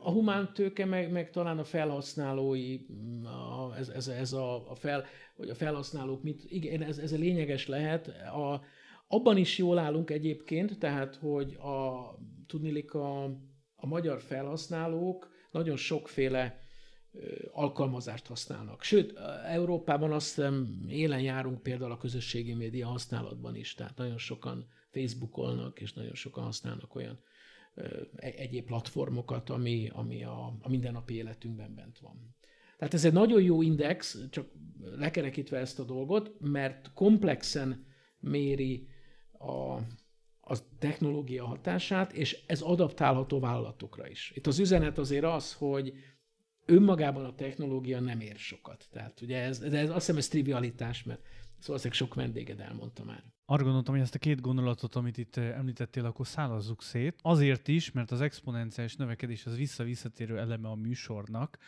C: a humántőke, meg, meg talán a felhasználói, a, ez, ez, ez a, a, fel, vagy a felhasználók, mit, igen, ez, ez a lényeges lehet. A, abban is jól állunk egyébként, tehát, hogy a, tudnilik a, a magyar felhasználók nagyon sokféle alkalmazást használnak. Sőt, Európában azt hiszem élen járunk például a közösségi média használatban is, tehát nagyon sokan Facebookolnak, és nagyon sokan használnak olyan egyéb platformokat, ami, ami a, a mindennapi életünkben bent van. Tehát ez egy nagyon jó index, csak lekerekítve ezt a dolgot, mert komplexen méri a, a technológia hatását, és ez adaptálható vállalatokra is. Itt az üzenet azért az, hogy önmagában a technológia nem ér sokat. Tehát ugye ez, de ez, azt hiszem ez trivialitás, mert Szóval sok vendéged elmondta már.
B: Arra gondoltam, hogy ezt a két gondolatot, amit itt eh, említettél, akkor szállazzuk szét. Azért is, mert az exponenciális növekedés az vissza-visszatérő eleme a műsornak,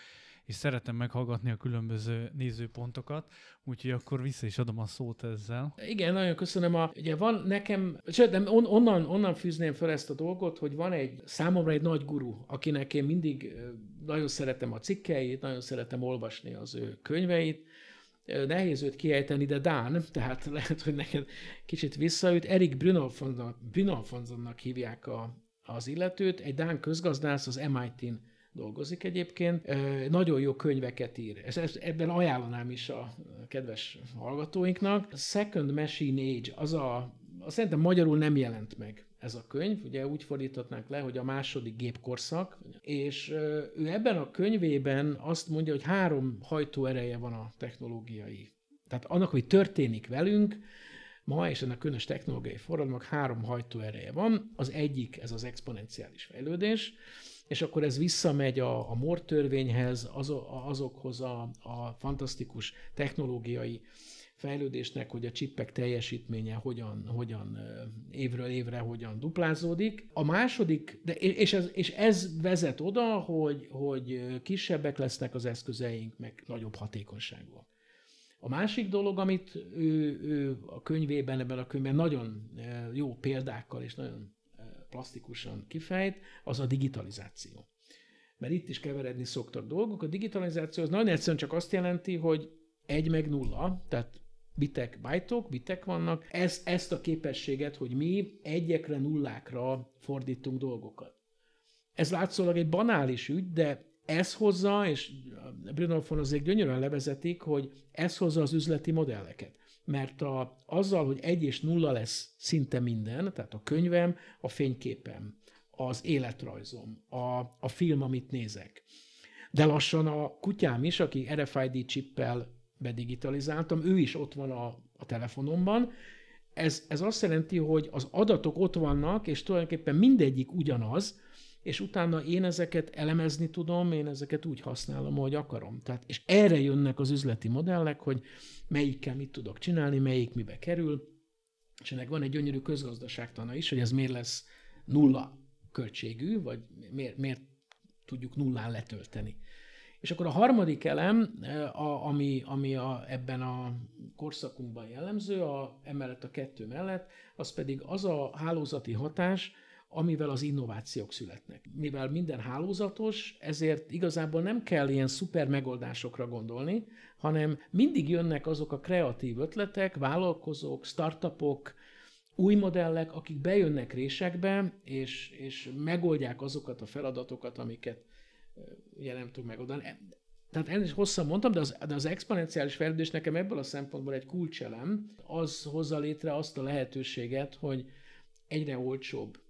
B: és szeretem meghallgatni a különböző nézőpontokat, úgyhogy akkor vissza is adom a szót ezzel.
C: Igen, nagyon köszönöm. A, ugye van nekem, sőt, nem, on, onnan, onnan fűzném fel ezt a dolgot, hogy van egy számomra egy nagy guru, akinek én mindig eh, nagyon szeretem a cikkeit, nagyon szeretem olvasni az ő könyveit, nehéz őt kiejteni, de Dán, tehát lehet, hogy neked kicsit visszaüt. Erik Brynolfonsonnak hívják a, az illetőt, egy Dán közgazdász az MIT-n dolgozik egyébként, nagyon jó könyveket ír. Ez, ebben ajánlanám is a kedves hallgatóinknak. Second Machine Age, az a, az szerintem magyarul nem jelent meg ez a könyv, ugye úgy fordíthatnánk le, hogy a második gépkorszak, és ő ebben a könyvében azt mondja, hogy három hajtóereje van a technológiai. Tehát annak, hogy történik velünk, ma és ennek különös technológiai forradalmak három hajtóereje van. Az egyik, ez az exponenciális fejlődés, és akkor ez visszamegy a, a Moore törvényhez, az, azokhoz a, a fantasztikus technológiai fejlődésnek, hogy a csippek teljesítménye hogyan, hogyan évről évre hogyan duplázódik. A második, de, és, ez, és ez vezet oda, hogy, hogy kisebbek lesznek az eszközeink, meg nagyobb hatékonyságúak. A másik dolog, amit ő, ő a könyvében, ebben a könyvben nagyon jó példákkal és nagyon plastikusan kifejt, az a digitalizáció. Mert itt is keveredni szoktak dolgok. A digitalizáció az nagyon egyszerűen csak azt jelenti, hogy egy meg nulla, tehát bitek, bajtok, bitek vannak, ez, ezt a képességet, hogy mi egyekre, nullákra fordítunk dolgokat. Ez látszólag egy banális ügy, de ez hozza, és Bruno von azért gyönyörűen levezetik, hogy ez hozza az üzleti modelleket. Mert a, azzal, hogy egy és nulla lesz szinte minden, tehát a könyvem, a fényképem, az életrajzom, a, a film, amit nézek. De lassan a kutyám is, aki RFID chippel bedigitalizáltam, ő is ott van a, a telefonomban. Ez, ez azt jelenti, hogy az adatok ott vannak, és tulajdonképpen mindegyik ugyanaz, és utána én ezeket elemezni tudom, én ezeket úgy használom, ahogy akarom. Tehát, és erre jönnek az üzleti modellek, hogy melyikkel mit tudok csinálni, melyik mibe kerül, és ennek van egy gyönyörű közgazdaságtana is, hogy ez miért lesz nulla költségű, vagy miért, miért tudjuk nullán letölteni. És akkor a harmadik elem, eh, a, ami, ami a, ebben a korszakunkban jellemző, a, emellett a kettő mellett, az pedig az a hálózati hatás, amivel az innovációk születnek. Mivel minden hálózatos, ezért igazából nem kell ilyen szuper megoldásokra gondolni, hanem mindig jönnek azok a kreatív ötletek, vállalkozók, startupok, új modellek, akik bejönnek résekbe, és, és megoldják azokat a feladatokat, amiket ugye nem tud megoldani. Tehát ennél is hosszan mondtam, de az, de az exponenciális fejlődés nekem ebből a szempontból egy kulcselem, az hozza létre azt a lehetőséget, hogy egyre olcsóbb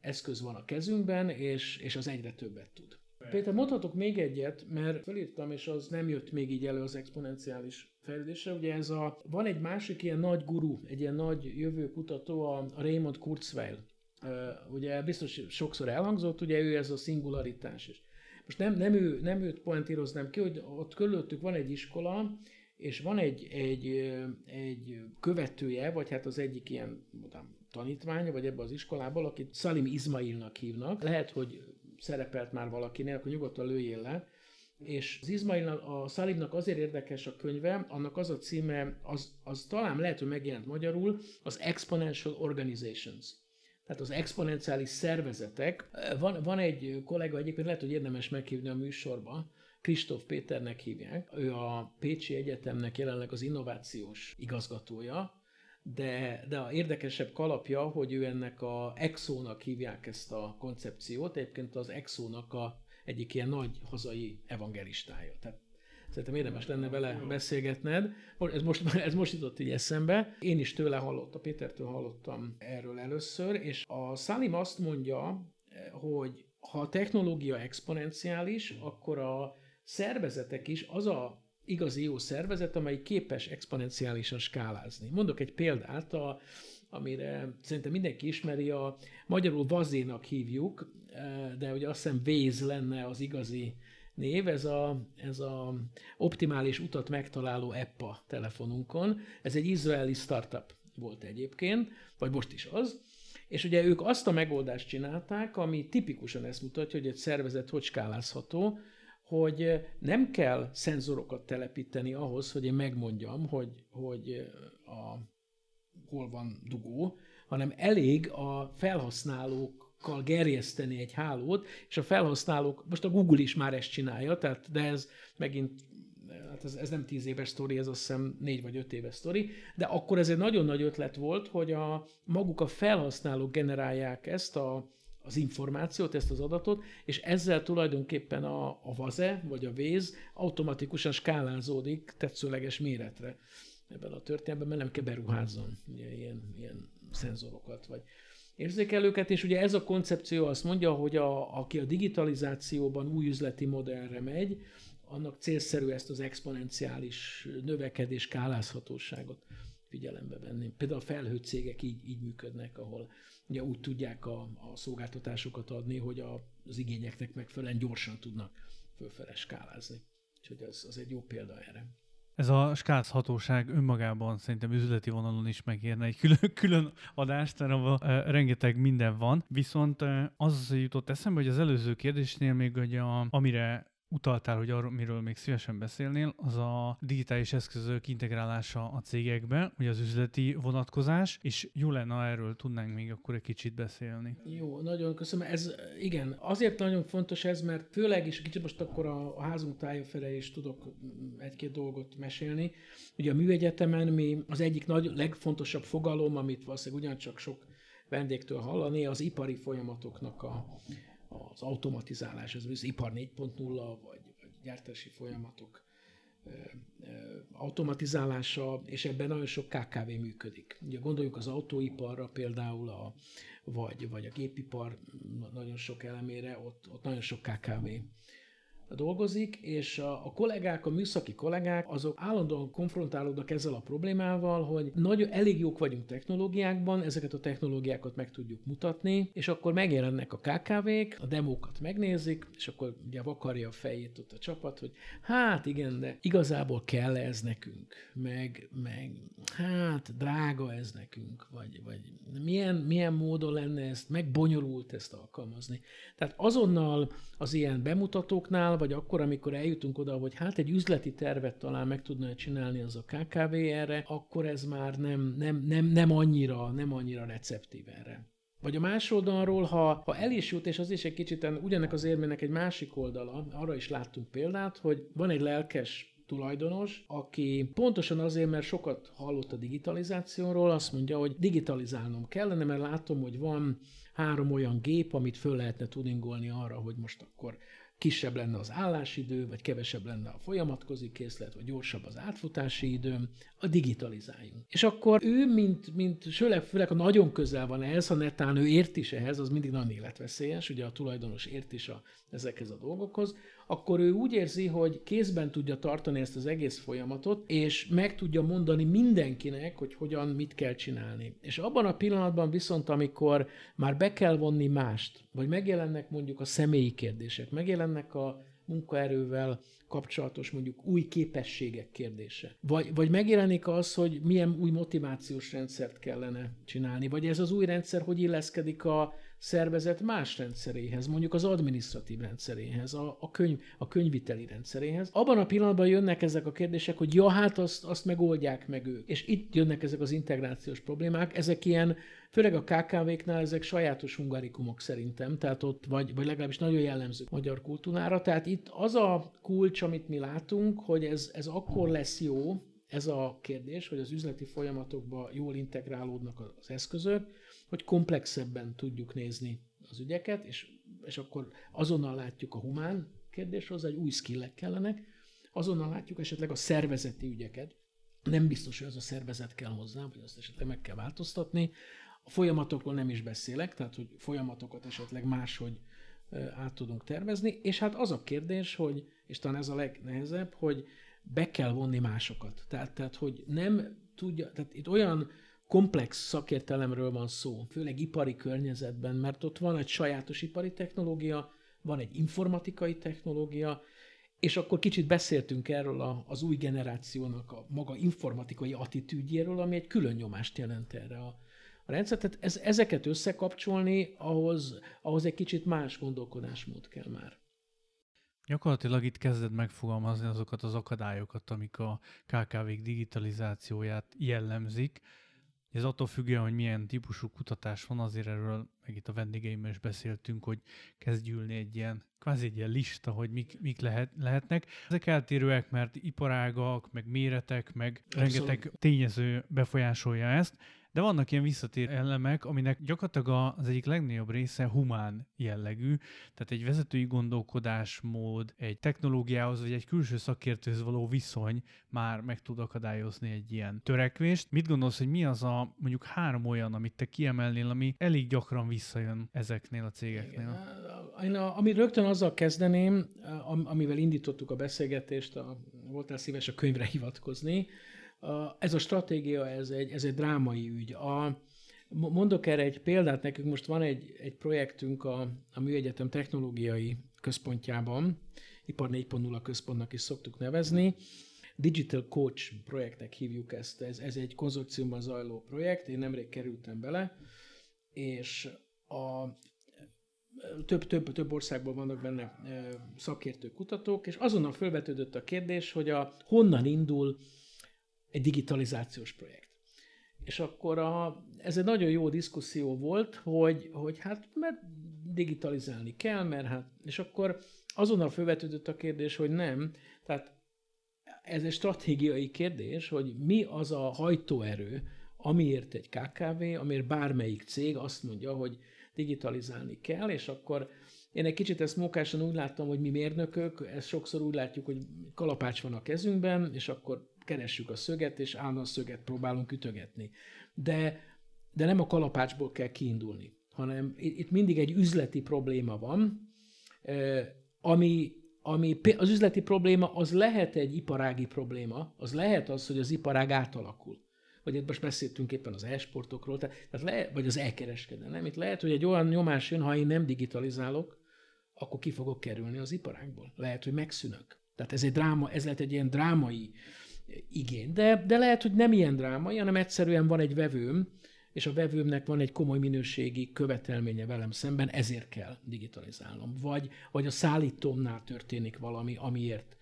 C: eszköz van a kezünkben, és, és az egyre többet tud. Péter, mondhatok még egyet, mert felírtam, és az nem jött még így elő az exponenciális fejlődésre. Ugye ez a, van egy másik ilyen nagy guru, egy ilyen nagy jövőkutató, a Raymond Kurzweil. Ugye biztos sokszor elhangzott, ugye ő ez a szingularitás is. Most nem, nem, ő, nem őt pointíroznám ki, hogy ott körülöttük van egy iskola, és van egy, egy, egy követője, vagy hát az egyik ilyen mondám, tanítványa, vagy ebbe az iskolából, akit Salim Izmailnak hívnak. Lehet, hogy szerepelt már valakinél, akkor nyugodtan lőjél le. És az Izmail, a Salimnak azért érdekes a könyve, annak az a címe, az, az talán lehet, hogy megjelent magyarul, az Exponential Organizations. Tehát az exponenciális szervezetek. Van, van egy kollega, egyébként lehet, hogy érdemes meghívni a műsorba, Kristóf Péternek hívják. Ő a Pécsi Egyetemnek jelenleg az innovációs igazgatója, de, de a érdekesebb kalapja, hogy ő ennek a exónak hívják ezt a koncepciót, egyébként az exónak a egyik ilyen nagy hazai evangelistája. Tehát szerintem érdemes lenne vele beszélgetned. Ez most, ez most jutott így eszembe. Én is tőle hallottam, Pétertől hallottam erről először, és a Salim azt mondja, hogy ha a technológia exponenciális, akkor a szervezetek is az a igazi jó szervezet, amely képes exponenciálisan skálázni. Mondok egy példát, a, amire szerintem mindenki ismeri, a magyarul vazénak hívjuk, de ugye azt hiszem Waze lenne az igazi név, ez a, ez a optimális utat megtaláló app a telefonunkon. Ez egy izraeli startup volt egyébként, vagy most is az, és ugye ők azt a megoldást csinálták, ami tipikusan ezt mutatja, hogy egy szervezet hogy skálázható, hogy nem kell szenzorokat telepíteni ahhoz, hogy én megmondjam, hogy, hogy a, hol van dugó, hanem elég a felhasználókkal gerjeszteni egy hálót, és a felhasználók, most a Google is már ezt csinálja, tehát, de ez megint hát ez, ez nem tíz éves sztori, ez azt hiszem négy vagy öt éves sztori, de akkor ez egy nagyon nagy ötlet volt, hogy a maguk a felhasználók generálják ezt a, az információt, ezt az adatot, és ezzel tulajdonképpen a, a vaze vagy a véz automatikusan skálázódik tetszőleges méretre ebben a történetben, mert nem kell beruházzon ilyen, ilyen szenzorokat, vagy érzékelőket, és ugye ez a koncepció azt mondja, hogy a, aki a digitalizációban új üzleti modellre megy, annak célszerű ezt az exponenciális növekedés skálázhatóságot figyelembe venni. Például a felhőcégek így, így működnek, ahol ugye úgy tudják a, a szolgáltatásokat adni, hogy a, az igényeknek megfelelően gyorsan tudnak fölfele skálázni. Úgyhogy az, az egy jó példa erre.
B: Ez a skálzhatóság önmagában szerintem üzleti vonalon is megérne egy külön, külön adást, mert abban e, rengeteg minden van. Viszont e, az jutott eszembe, hogy az előző kérdésnél még, hogy a, amire utaltál, hogy arról, miről még szívesen beszélnél, az a digitális eszközök integrálása a cégekbe, vagy az üzleti vonatkozás, és jó lenne, erről tudnánk még akkor egy kicsit beszélni.
C: Jó, nagyon köszönöm. Ez igen, azért nagyon fontos ez, mert főleg is kicsit most akkor a, a házunk tája fele is tudok egy-két dolgot mesélni. Ugye a műegyetemen mi az egyik nagy, legfontosabb fogalom, amit valószínűleg ugyancsak sok vendégtől hallani, az ipari folyamatoknak a az automatizálás, az, az ipar 4.0, vagy, vagy gyártási folyamatok automatizálása, és ebben nagyon sok KKV működik. Ugye gondoljuk az autóiparra például, a, vagy, vagy a gépipar nagyon sok elemére, ott, ott nagyon sok KKV dolgozik, és a, kollégák, a műszaki kollégák, azok állandóan konfrontálódnak ezzel a problémával, hogy nagyon elég jók vagyunk technológiákban, ezeket a technológiákat meg tudjuk mutatni, és akkor megjelennek a KKV-k, a demókat megnézik, és akkor ugye vakarja a fejét ott a csapat, hogy hát igen, de igazából kell ez nekünk, meg, meg hát drága ez nekünk, vagy, vagy milyen, milyen módon lenne ezt, megbonyolult ezt alkalmazni. Tehát azonnal az ilyen bemutatóknál, vagy akkor, amikor eljutunk oda, hogy hát egy üzleti tervet talán meg tudna csinálni az a KKV erre, akkor ez már nem, nem, nem, nem annyira, nem annyira receptív erre. Vagy a más oldalról, ha, ha el is jut, és az is egy kicsit ugyanek az érmének egy másik oldala, arra is láttunk példát, hogy van egy lelkes tulajdonos, aki pontosan azért, mert sokat hallott a digitalizációról, azt mondja, hogy digitalizálnom kellene, mert látom, hogy van három olyan gép, amit föl lehetne tuningolni arra, hogy most akkor kisebb lenne az állásidő, vagy kevesebb lenne a folyamatkozi készlet, vagy gyorsabb az átfutási idő, a digitalizáljunk. És akkor ő, mint, mint főleg, főleg ha nagyon közel van ehhez, ha netán ő ért is ehhez, az mindig nagyon életveszélyes, ugye a tulajdonos ért is a, ezekhez a dolgokhoz, akkor ő úgy érzi, hogy kézben tudja tartani ezt az egész folyamatot, és meg tudja mondani mindenkinek, hogy hogyan, mit kell csinálni. És abban a pillanatban viszont, amikor már be kell vonni mást, vagy megjelennek mondjuk a személyi kérdések, megjelennek a munkaerővel kapcsolatos mondjuk új képességek kérdése. Vagy, vagy megjelenik az, hogy milyen új motivációs rendszert kellene csinálni, vagy ez az új rendszer hogy illeszkedik a szervezet más rendszeréhez, mondjuk az adminisztratív rendszeréhez, a, a, könyv, a könyviteli rendszeréhez. Abban a pillanatban jönnek ezek a kérdések, hogy ja, hát azt, azt megoldják meg ők. És itt jönnek ezek az integrációs problémák, ezek ilyen, főleg a KKV-knál ezek sajátos hungarikumok szerintem, tehát ott, vagy, vagy legalábbis nagyon jellemző magyar kultúrára. Tehát itt az a kulcs, amit mi látunk, hogy ez, ez akkor lesz jó, ez a kérdés, hogy az üzleti folyamatokba jól integrálódnak az eszközök, hogy komplexebben tudjuk nézni az ügyeket, és, és akkor azonnal látjuk a humán kérdéshoz, egy új skillek kellenek, azonnal látjuk esetleg a szervezeti ügyeket, nem biztos, hogy az a szervezet kell hozzá, vagy azt esetleg meg kell változtatni. A folyamatokról nem is beszélek, tehát hogy folyamatokat esetleg máshogy át tudunk tervezni, és hát az a kérdés, hogy, és talán ez a legnehezebb, hogy be kell vonni másokat. Tehát, tehát hogy nem tudja, tehát itt olyan komplex szakértelemről van szó, főleg ipari környezetben, mert ott van egy sajátos ipari technológia, van egy informatikai technológia, és akkor kicsit beszéltünk erről a, az új generációnak a maga informatikai attitűdjéről, ami egy külön nyomást jelent erre a, a rendszer. Tehát ez, ezeket összekapcsolni, ahhoz, ahhoz egy kicsit más gondolkodásmód kell már.
B: Gyakorlatilag itt kezded megfogalmazni azokat az akadályokat, amik a KKV-k digitalizációját jellemzik, ez attól függően, hogy milyen típusú kutatás van, azért erről meg itt a vendégeimmel is beszéltünk, hogy kezd gyűlni egy ilyen, kvázi egy ilyen lista, hogy mik, mik lehet, lehetnek. Ezek eltérőek, mert iparágak, meg méretek, meg Abszolút. rengeteg tényező befolyásolja ezt, de vannak ilyen visszatér elemek, aminek gyakorlatilag az egyik legnagyobb része humán jellegű, tehát egy vezetői gondolkodásmód, egy technológiához vagy egy külső szakértőhöz való viszony már meg tud akadályozni egy ilyen törekvést. Mit gondolsz, hogy mi az a mondjuk három olyan, amit te kiemelnél, ami elég gyakran visszajön ezeknél a cégeknél?
C: Én a, ami rögtön azzal kezdeném, amivel indítottuk a beszélgetést, a, voltál szíves a könyvre hivatkozni, ez a stratégia, ez egy, ez egy drámai ügy. A, mondok erre egy példát, nekünk most van egy, egy projektünk a, a Műegyetem Technológiai Központjában, Ipar 4.0 központnak is szoktuk nevezni, Digital Coach projektnek hívjuk ezt. Ez, ez egy konzorciumban zajló projekt, én nemrég kerültem bele, és a, több, több, több országból vannak benne szakértő kutatók, és azonnal felvetődött a kérdés, hogy a, honnan indul egy digitalizációs projekt. És akkor a, ez egy nagyon jó diszkuszió volt, hogy, hogy hát mert digitalizálni kell, mert hát, és akkor azonnal felvetődött a kérdés, hogy nem, tehát ez egy stratégiai kérdés, hogy mi az a hajtóerő, amiért egy KKV, amiért bármelyik cég azt mondja, hogy digitalizálni kell, és akkor én egy kicsit ezt mókásan úgy láttam, hogy mi mérnökök, ezt sokszor úgy látjuk, hogy kalapács van a kezünkben, és akkor keressük a szöget, és állandóan szöget próbálunk ütögetni. De, de nem a kalapácsból kell kiindulni, hanem itt mindig egy üzleti probléma van, ami, ami az üzleti probléma az lehet egy iparági probléma, az lehet az, hogy az iparág átalakul. Vagy itt most beszéltünk éppen az e-sportokról, tehát le, vagy az e-kereskedelem. Itt lehet, hogy egy olyan nyomás jön, ha én nem digitalizálok, akkor ki fogok kerülni az iparágból. Lehet, hogy megszűnök. Tehát ez, egy dráma, ez lehet egy ilyen drámai igény. De, de lehet, hogy nem ilyen drámai, hanem egyszerűen van egy vevőm, és a vevőmnek van egy komoly minőségi követelménye velem szemben, ezért kell digitalizálnom. Vagy, vagy a szállítómnál történik valami, amiért.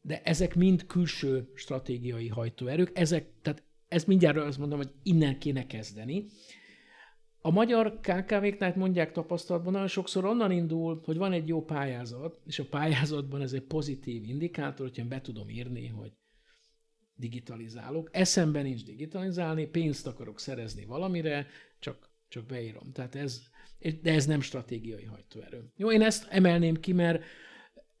C: De ezek mind külső stratégiai hajtóerők, ezek, tehát ezt mindjárt azt mondom, hogy innen kéne kezdeni. A magyar KKV-knál mondják tapasztalatban, nagyon sokszor onnan indul, hogy van egy jó pályázat, és a pályázatban ez egy pozitív indikátor, hogyha be tudom írni, hogy digitalizálok. Eszemben nincs digitalizálni, pénzt akarok szerezni valamire, csak, csak beírom. Tehát ez, de ez nem stratégiai hajtóerő. Jó, én ezt emelném ki, mert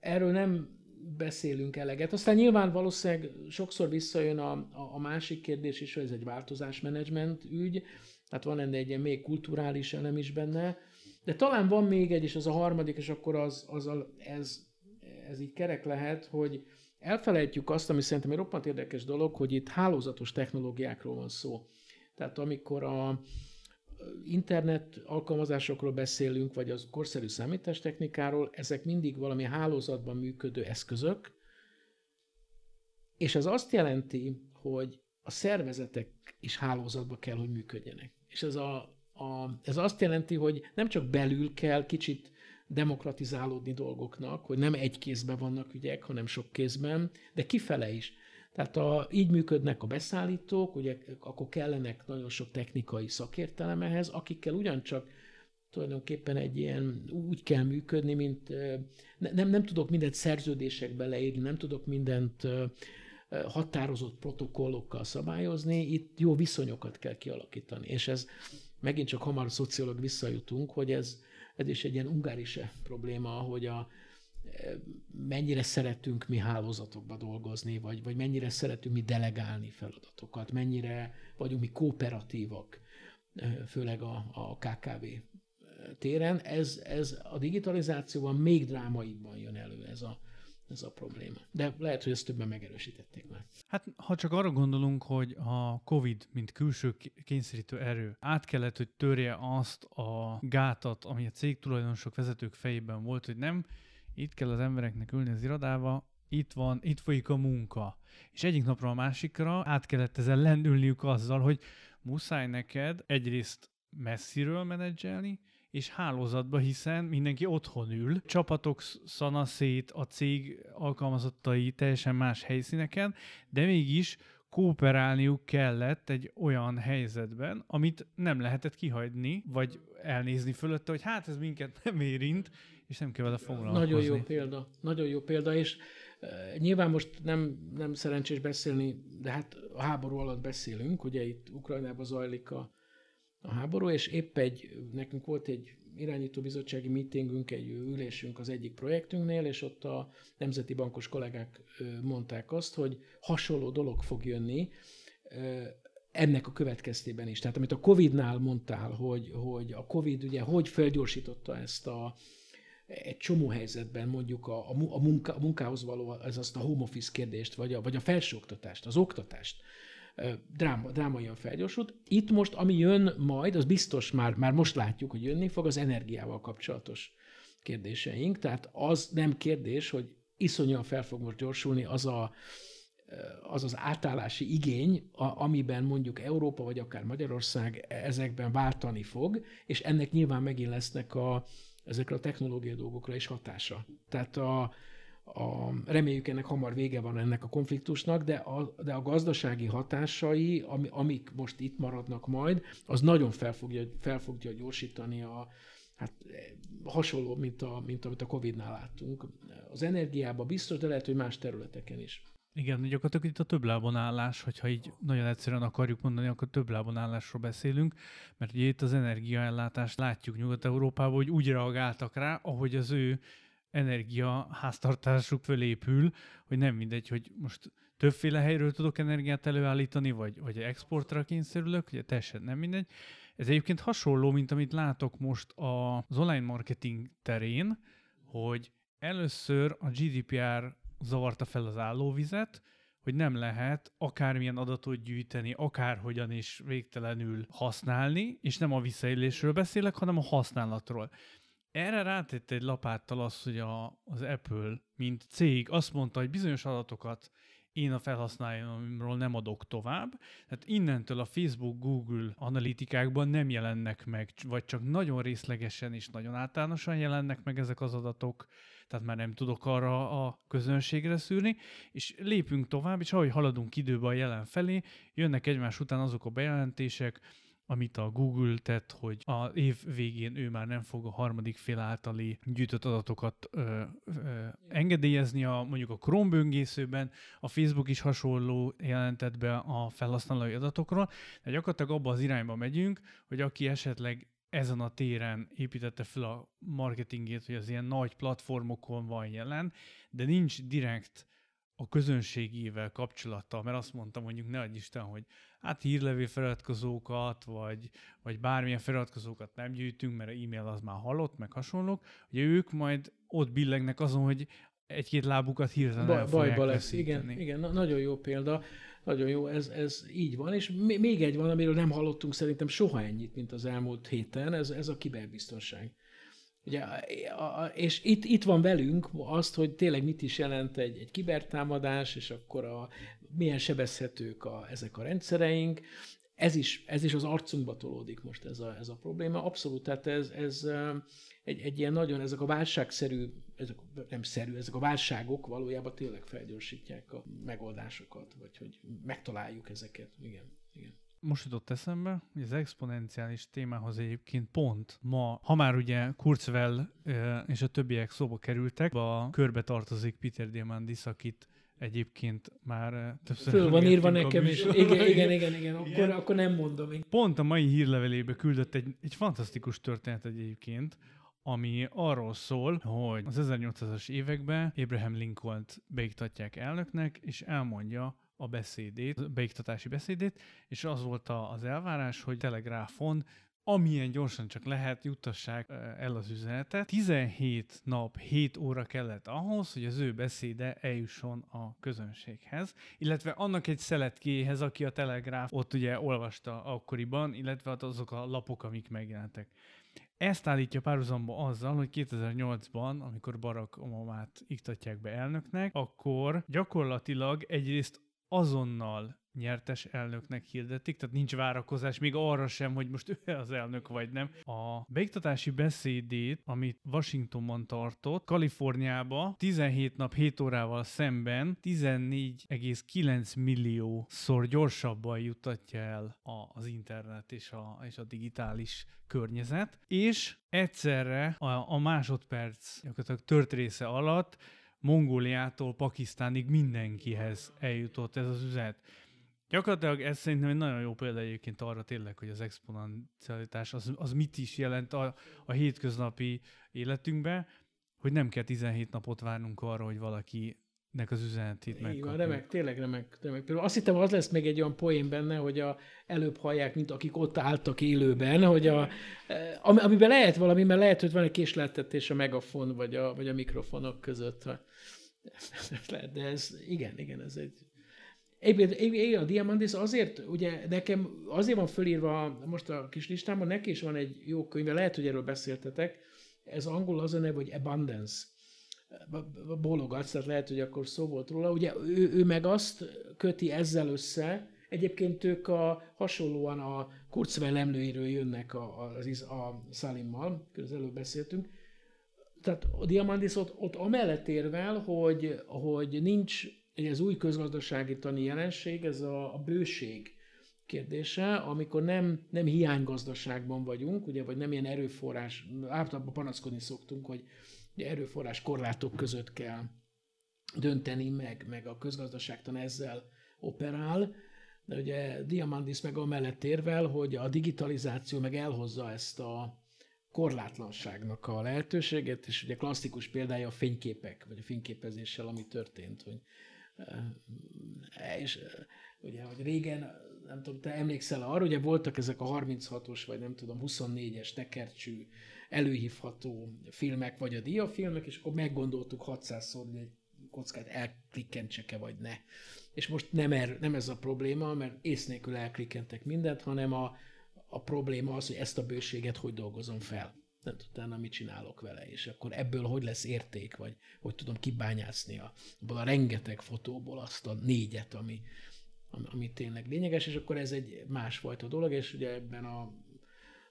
C: erről nem beszélünk eleget. Aztán nyilván valószínűleg sokszor visszajön a, a, másik kérdés is, hogy ez egy változásmenedzsment ügy, tehát van ennél egy ilyen még kulturális elem is benne, de talán van még egy, és az a harmadik, és akkor az, az a, ez, ez így kerek lehet, hogy elfelejtjük azt, ami szerintem egy roppant érdekes dolog, hogy itt hálózatos technológiákról van szó. Tehát amikor a internet alkalmazásokról beszélünk, vagy az korszerű számítástechnikáról, ezek mindig valami hálózatban működő eszközök, és ez azt jelenti, hogy a szervezetek is hálózatba kell, hogy működjenek. És ez, a, a, ez azt jelenti, hogy nem csak belül kell kicsit demokratizálódni dolgoknak, hogy nem egy kézben vannak ügyek, hanem sok kézben, de kifele is. Tehát a, így működnek a beszállítók, ugye akkor kellenek nagyon sok technikai szakértelem ehhez, akikkel ugyancsak tulajdonképpen egy ilyen úgy kell működni, mint ne, nem, nem tudok mindent szerződésekbe leírni, nem tudok mindent határozott protokollokkal szabályozni, itt jó viszonyokat kell kialakítani. És ez megint csak hamar szociológ visszajutunk, hogy ez, ez is egy ilyen ungárise probléma, hogy a, mennyire szeretünk mi hálózatokba dolgozni, vagy, vagy mennyire szeretünk mi delegálni feladatokat, mennyire vagyunk mi kooperatívak, főleg a, a KKV téren. Ez, ez a digitalizációban még drámaibban jön elő ez a, ez a probléma. De lehet, hogy ezt többen megerősítették már.
B: Hát ha csak arra gondolunk, hogy a COVID, mint külső kényszerítő erő, át kellett, hogy törje azt a gátat, ami a cég tulajdonosok vezetők fejében volt, hogy nem itt kell az embereknek ülni az irodába, itt van, itt folyik a munka. És egyik napra a másikra át kellett ezen lendülniük azzal, hogy muszáj neked egyrészt messziről menedzselni, és hálózatba, hiszen mindenki otthon ül, csapatok szanaszét, a cég alkalmazottai teljesen más helyszíneken, de mégis kooperálniuk kellett egy olyan helyzetben, amit nem lehetett kihagyni, vagy elnézni fölötte, hogy hát ez minket nem érint, és nem kell vele foglalkozni.
C: Nagyon jó példa, nagyon jó példa, és e, nyilván most nem, nem szerencsés beszélni, de hát a háború alatt beszélünk, ugye itt Ukrajnában zajlik a, a háború, és épp egy, nekünk volt egy irányító bizottsági meetingünk, egy ülésünk az egyik projektünknél, és ott a nemzeti bankos kollégák mondták azt, hogy hasonló dolog fog jönni, ennek a következtében is. Tehát amit a Covid-nál mondtál, hogy, hogy a Covid ugye hogy felgyorsította ezt a, egy csomó helyzetben mondjuk a, a, munka, a munkához való, ez azt a home office kérdést, vagy a, vagy a felsőoktatást, az oktatást, dráma, drámaian felgyorsult. Itt most, ami jön majd, az biztos már, már most látjuk, hogy jönni fog, az energiával kapcsolatos kérdéseink. Tehát az nem kérdés, hogy iszonyan fel fog most gyorsulni az a, az az átállási igény, a, amiben mondjuk Európa vagy akár Magyarország ezekben váltani fog, és ennek nyilván megint lesznek a, ezekre a technológiai dolgokra is hatása. Tehát a, a, reméljük ennek hamar vége van ennek a konfliktusnak, de a, de a gazdasági hatásai, ami, amik most itt maradnak majd, az nagyon fel fogja, fel fogja gyorsítani a, hát hasonló, mint, a, mint amit a Covid-nál láttunk. Az energiában biztos, de lehet, hogy más területeken is.
B: Igen, gyakorlatilag itt a többlábon állás, hogyha így nagyon egyszerűen akarjuk mondani, akkor többlábon állásról beszélünk, mert ugye itt az energiaellátást látjuk Nyugat-Európában, hogy úgy reagáltak rá, ahogy az ő energia háztartásuk fölépül, hogy nem mindegy, hogy most többféle helyről tudok energiát előállítani, vagy, vagy exportra kényszerülök, ugye teljesen nem mindegy. Ez egyébként hasonló, mint amit látok most az online marketing terén, hogy először a GDPR zavarta fel az állóvizet, hogy nem lehet akármilyen adatot gyűjteni, akárhogyan is végtelenül használni, és nem a visszaélésről beszélek, hanem a használatról. Erre rátette egy lapáttal az, hogy a, az Apple, mint cég azt mondta, hogy bizonyos adatokat én a felhasználóimról nem adok tovább. Tehát innentől a Facebook, Google analitikákban nem jelennek meg, vagy csak nagyon részlegesen és nagyon általánosan jelennek meg ezek az adatok, tehát már nem tudok arra a közönségre szűrni, és lépünk tovább, és ahogy haladunk időbe a jelen felé, jönnek egymás után azok a bejelentések, amit a Google tett, hogy a év végén ő már nem fog a harmadik fél általi gyűjtött adatokat ö, ö, engedélyezni a, mondjuk a Chrome böngészőben, a Facebook is hasonló jelentett be a felhasználói adatokról, de gyakorlatilag abba az irányba megyünk, hogy aki esetleg ezen a téren építette fel a marketingét, hogy az ilyen nagy platformokon van jelen, de nincs direkt a közönségével kapcsolata, mert azt mondtam mondjuk ne adj Isten, hogy hát hírlevél feliratkozókat, vagy, vagy bármilyen feliratkozókat nem gyűjtünk, mert e-mail az már halott, meg hasonlók, ugye ők majd ott billegnek azon, hogy egy-két lábukat hirtelen ba, Bajba lesz,
C: igen, igen, na, nagyon jó példa, nagyon jó, ez, ez így van, és még egy van, amiről nem hallottunk szerintem soha ennyit, mint az elmúlt héten, ez, ez a kiberbiztonság. Ugye, és itt, itt van velünk azt, hogy tényleg mit is jelent egy, egy kibertámadás, és akkor a, milyen sebezhetők a, ezek a rendszereink. Ez is, ez is az arcunkba tolódik most ez a, ez a probléma. Abszolút, tehát ez, ez egy, egy ilyen nagyon, ezek a válságszerű, ezek nem szerű, ezek a válságok valójában tényleg felgyorsítják a megoldásokat, vagy hogy megtaláljuk ezeket. Igen, igen.
B: Most jutott eszembe, hogy az exponenciális témához egyébként pont ma, ha már ugye Kurzweil és a többiek szóba kerültek, a körbe tartozik Peter Diamandis, akit egyébként már
C: többször Föl van írva nekem is. Igen, igen, igen, igen. Akkor, igen. akkor nem mondom. Én.
B: Pont a mai hírlevelébe küldött egy, egy fantasztikus történet egyébként, ami arról szól, hogy az 1800-as években Abraham Lincoln-t beiktatják elnöknek, és elmondja, a beszédét, a beiktatási beszédét, és az volt az elvárás, hogy telegráfon amilyen gyorsan csak lehet, juttassák el az üzenetet. 17 nap, 7 óra kellett ahhoz, hogy az ő beszéde eljusson a közönséghez, illetve annak egy szeletkéhez, aki a Telegráf ott ugye olvasta akkoriban, illetve hát azok a lapok, amik megjelentek. Ezt állítja párhuzamba azzal, hogy 2008-ban, amikor Barack Obamát iktatják be elnöknek, akkor gyakorlatilag egyrészt azonnal nyertes elnöknek hirdetik, tehát nincs várakozás még arra sem, hogy most ő az elnök vagy nem. A beiktatási beszédét, amit Washingtonban tartott, Kaliforniába 17 nap 7 órával szemben 14,9 millió szor gyorsabban juttatja el az internet és a, és a digitális környezet, és egyszerre a, a másodperc gyakorlatilag tört része alatt Mongóliától Pakisztánig mindenkihez eljutott ez az üzenet. Gyakorlatilag ez szerintem egy nagyon jó példa egyébként arra tényleg, hogy az exponencialitás az, az mit is jelent a, a hétköznapi életünkben, hogy nem kell 17 napot várnunk arra, hogy valaki nek az üzenetét meg. Igen,
C: remek, tényleg remek, remek. Például azt hittem, az lesz még egy olyan poén benne, hogy a, előbb hallják, mint akik ott álltak élőben, hogy a, amiben lehet valami, mert lehet, hogy van egy késleltetés a megafon vagy a, vagy a mikrofonok között. De ez, igen, igen, ez egy Egyébként a Diamandis azért, ugye nekem azért van fölírva most a kis listámon, neki is van egy jó könyve, lehet, hogy erről beszéltetek, ez angol az a neve, hogy Abundance bólogatsz, tehát lehet, hogy akkor szó volt róla. Ugye ő, ő meg azt köti ezzel össze, egyébként ők a, hasonlóan a Kurzweil emlőiről jönnek a, a, a Salimmal, közben beszéltünk, tehát a Diamandis ott, ott amellett érvel, hogy, hogy nincs ez új közgazdasági tani jelenség, ez a, a bőség kérdése, amikor nem, nem hiánygazdaságban vagyunk, ugye, vagy nem ilyen erőforrás, általában panaszkodni szoktunk, hogy erőforrás korlátok között kell dönteni meg, meg a közgazdaságtan ezzel operál, de ugye Diamandis meg amellett érvel, hogy a digitalizáció meg elhozza ezt a korlátlanságnak a lehetőséget, és ugye klasszikus példája a fényképek, vagy a fényképezéssel, ami történt, hogy és ugye, hogy régen, nem tudom, te emlékszel arra, ugye voltak ezek a 36-os, vagy nem tudom, 24-es tekercsű előhívható filmek, vagy a diafilmek, és akkor meggondoltuk 600-szor, hogy egy kockát elklikkentsek-e, vagy ne. És most nem, er, nem ez a probléma, mert ész nélkül elklikkentek mindent, hanem a, a probléma az, hogy ezt a bőséget hogy dolgozom fel. Nem utána mit csinálok vele, és akkor ebből hogy lesz érték, vagy hogy tudom kibányászni a, abból a rengeteg fotóból azt a négyet, ami, ami tényleg lényeges, és akkor ez egy másfajta dolog, és ugye ebben a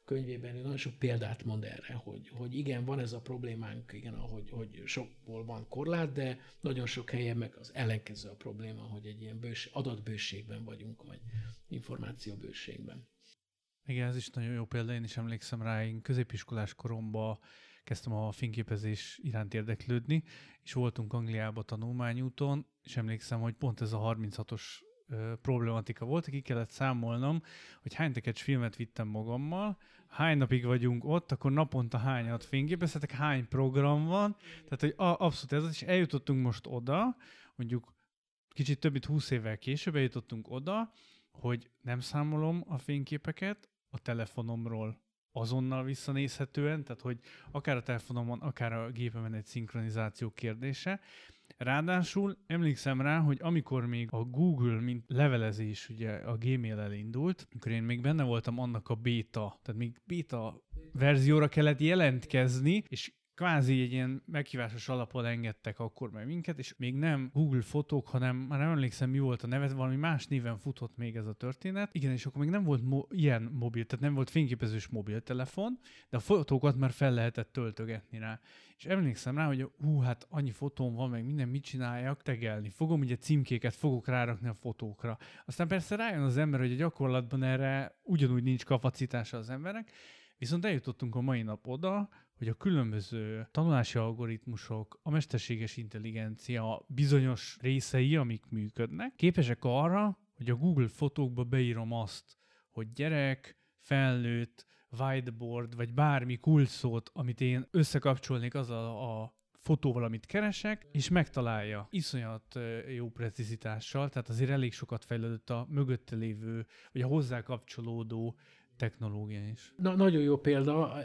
C: könyvében nagyon sok példát mond erre, hogy, hogy igen, van ez a problémánk, igen, hogy, hogy sokból van korlát, de nagyon sok helyen meg az ellenkező a probléma, hogy egy ilyen bős, adatbőségben vagyunk, vagy információbőségben.
B: Igen, ez is nagyon jó példa, én is emlékszem rá, én középiskolás koromban kezdtem a fényképezés iránt érdeklődni, és voltunk Angliába tanulmányúton, és emlékszem, hogy pont ez a 36-os problematika volt, ki kellett számolnom, hogy hány tekercs filmet vittem magammal, hány napig vagyunk ott, akkor naponta hányat fényképezhetek, hány program van, tehát hogy abszolút ez, és eljutottunk most oda, mondjuk kicsit több mint 20 évvel később eljutottunk oda, hogy nem számolom a fényképeket a telefonomról azonnal visszanézhetően, tehát hogy akár a telefonomon, akár a gépemen egy szinkronizáció kérdése, Ráadásul emlékszem rá, hogy amikor még a Google, mint levelezés ugye a Gmail elindult, akkor én még benne voltam annak a beta, tehát még beta verzióra kellett jelentkezni, és kvázi egy ilyen meghívásos alapon engedtek akkor meg minket, és még nem Google fotók, hanem már nem emlékszem mi volt a neve, valami más néven futott még ez a történet. Igen, és akkor még nem volt mo- ilyen mobil, tehát nem volt fényképezős mobiltelefon, de a fotókat már fel lehetett töltögetni rá. És emlékszem rá, hogy hú, hát annyi fotóm van, meg minden mit csináljak, tegelni fogom, ugye címkéket fogok rárakni a fotókra. Aztán persze rájön az ember, hogy a gyakorlatban erre ugyanúgy nincs kapacitása az emberek, Viszont eljutottunk a mai nap oda, hogy a különböző tanulási algoritmusok, a mesterséges intelligencia bizonyos részei, amik működnek, képesek arra, hogy a Google fotókba beírom azt, hogy gyerek, felnőtt, whiteboard, vagy bármi kulcsszót, amit én összekapcsolnék az a, a fotóval, amit keresek, és megtalálja iszonyat jó precizitással, tehát azért elég sokat fejlődött a mögötte lévő, vagy a hozzá kapcsolódó technológia is.
C: Na, nagyon jó példa.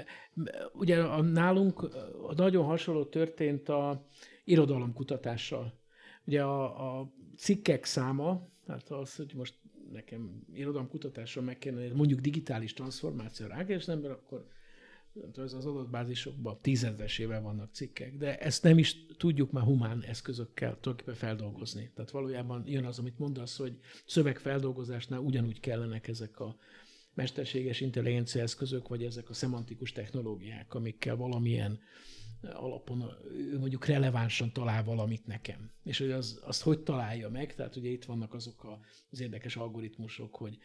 C: Ugye a, nálunk nagyon hasonló történt a irodalomkutatással. Ugye a, a cikkek száma, tehát az, hogy most nekem irodalomkutatásra meg kellene, mondjuk digitális transformáció rákeresni, ember, akkor az az adatbázisokban tízezesével vannak cikkek, de ezt nem is tudjuk már humán eszközökkel tulajdonképpen feldolgozni. Tehát valójában jön az, amit mondasz, hogy szövegfeldolgozásnál ugyanúgy kellenek ezek a mesterséges intelligencia eszközök, vagy ezek a szemantikus technológiák, amikkel valamilyen alapon ő mondjuk relevánsan talál valamit nekem. És hogy az, azt hogy találja meg, tehát ugye itt vannak azok a, az érdekes algoritmusok, hogy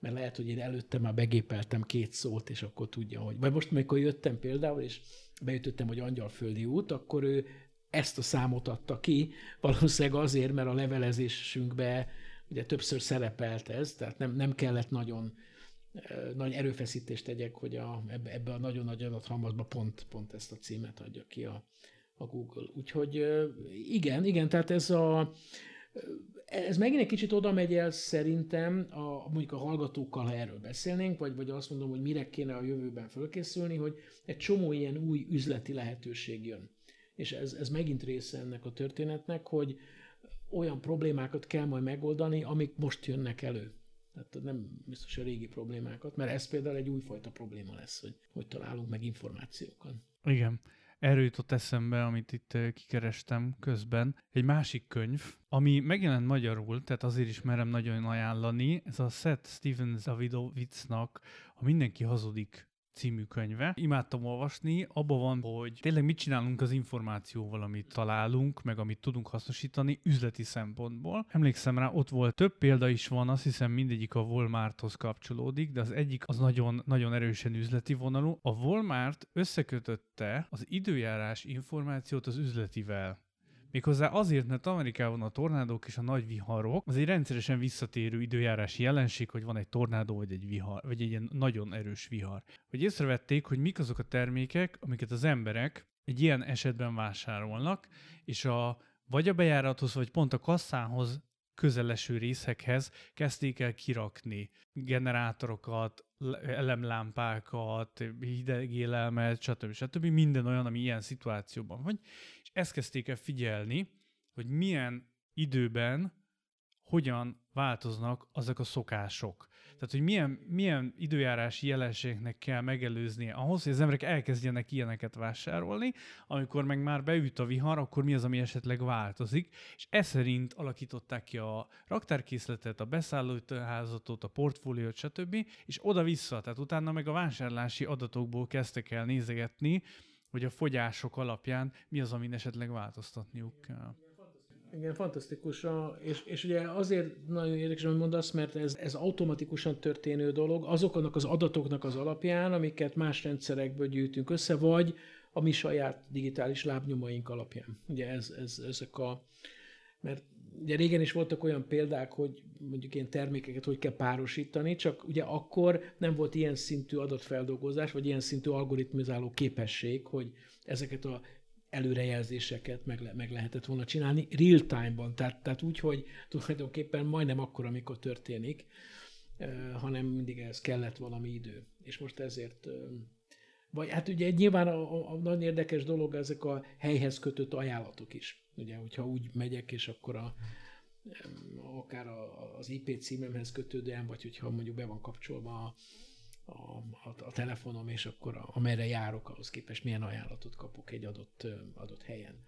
C: mert lehet, hogy én előtte már begépeltem két szót, és akkor tudja, hogy... Vagy most, amikor jöttem például, és beütöttem, hogy angyalföldi út, akkor ő ezt a számot adta ki, valószínűleg azért, mert a levelezésünkbe ugye többször szerepelt ez, tehát nem, nem kellett nagyon nagy erőfeszítést tegyek, hogy a, ebbe, a nagyon nagy adathalmazba pont, pont ezt a címet adja ki a, a Google. Úgyhogy igen, igen, tehát ez a ez megint egy kicsit oda megy el szerintem, a, mondjuk a hallgatókkal, ha erről beszélnénk, vagy, vagy azt mondom, hogy mire kéne a jövőben fölkészülni, hogy egy csomó ilyen új üzleti lehetőség jön. És ez, ez megint része ennek a történetnek, hogy olyan problémákat kell majd megoldani, amik most jönnek elő. Tehát nem biztos a régi problémákat, mert ez például egy újfajta probléma lesz, hogy hogy találunk meg információkat.
B: Igen. Erről jutott eszembe, amit itt kikerestem közben. Egy másik könyv, ami megjelent magyarul, tehát azért is merem nagyon ajánlani, ez a Seth Stevens Davidowitznak a Mindenki hazudik című könyve. Imádtam olvasni, abban van, hogy tényleg mit csinálunk az információval, amit találunk, meg amit tudunk hasznosítani üzleti szempontból. Emlékszem rá, ott volt több példa is van, azt hiszem mindegyik a Walmarthoz kapcsolódik, de az egyik az nagyon, nagyon erősen üzleti vonalú. A Walmart összekötötte az időjárás információt az üzletivel. Méghozzá azért, mert Amerikában a tornádók és a nagy viharok az egy rendszeresen visszatérő időjárási jelenség, hogy van egy tornádó vagy egy vihar, vagy egy ilyen nagyon erős vihar. Hogy észrevették, hogy mik azok a termékek, amiket az emberek egy ilyen esetben vásárolnak, és a vagy a bejárathoz, vagy pont a kasszához közeleső részekhez kezdték el kirakni generátorokat, elemlámpákat, hidegélelmet, stb. stb. Minden olyan, ami ilyen szituációban van. Ezt kezdték el figyelni, hogy milyen időben hogyan változnak azok a szokások. Tehát, hogy milyen, milyen időjárási jelenségnek kell megelőznie ahhoz, hogy az emberek elkezdjenek ilyeneket vásárolni, amikor meg már beüt a vihar, akkor mi az, ami esetleg változik, és ez szerint alakították ki a raktárkészletet, a beszállítóházatot, a portfóliót, stb., és oda-vissza, tehát utána meg a vásárlási adatokból kezdtek el nézegetni, hogy a fogyások alapján mi az, amin esetleg változtatniuk kell.
C: Igen, fantasztikus. És, és ugye azért nagyon érdekes, hogy mondasz, mert ez, ez automatikusan történő dolog, azoknak az adatoknak az alapján, amiket más rendszerekből gyűjtünk össze, vagy a mi saját digitális lábnyomaink alapján. Ugye ez, ez, ezek a, mert ugye régen is voltak olyan példák, hogy mondjuk ilyen termékeket hogy kell párosítani, csak ugye akkor nem volt ilyen szintű adatfeldolgozás, vagy ilyen szintű algoritmizáló képesség, hogy ezeket a előrejelzéseket meg, le, meg lehetett volna csinálni real time-ban, tehát, tehát úgy, hogy tulajdonképpen majdnem akkor, amikor történik, hanem mindig ez kellett valami idő. És most ezért vagy hát ugye nyilván a, a, a nagyon érdekes dolog ezek a helyhez kötött ajánlatok is. Ugye, hogyha úgy megyek, és akkor a, akár a, az IP címemhez kötődően, vagy hogyha mondjuk be van kapcsolva a, a, a, a telefonom, és akkor a, amerre járok, ahhoz képest milyen ajánlatot kapok egy adott, adott helyen.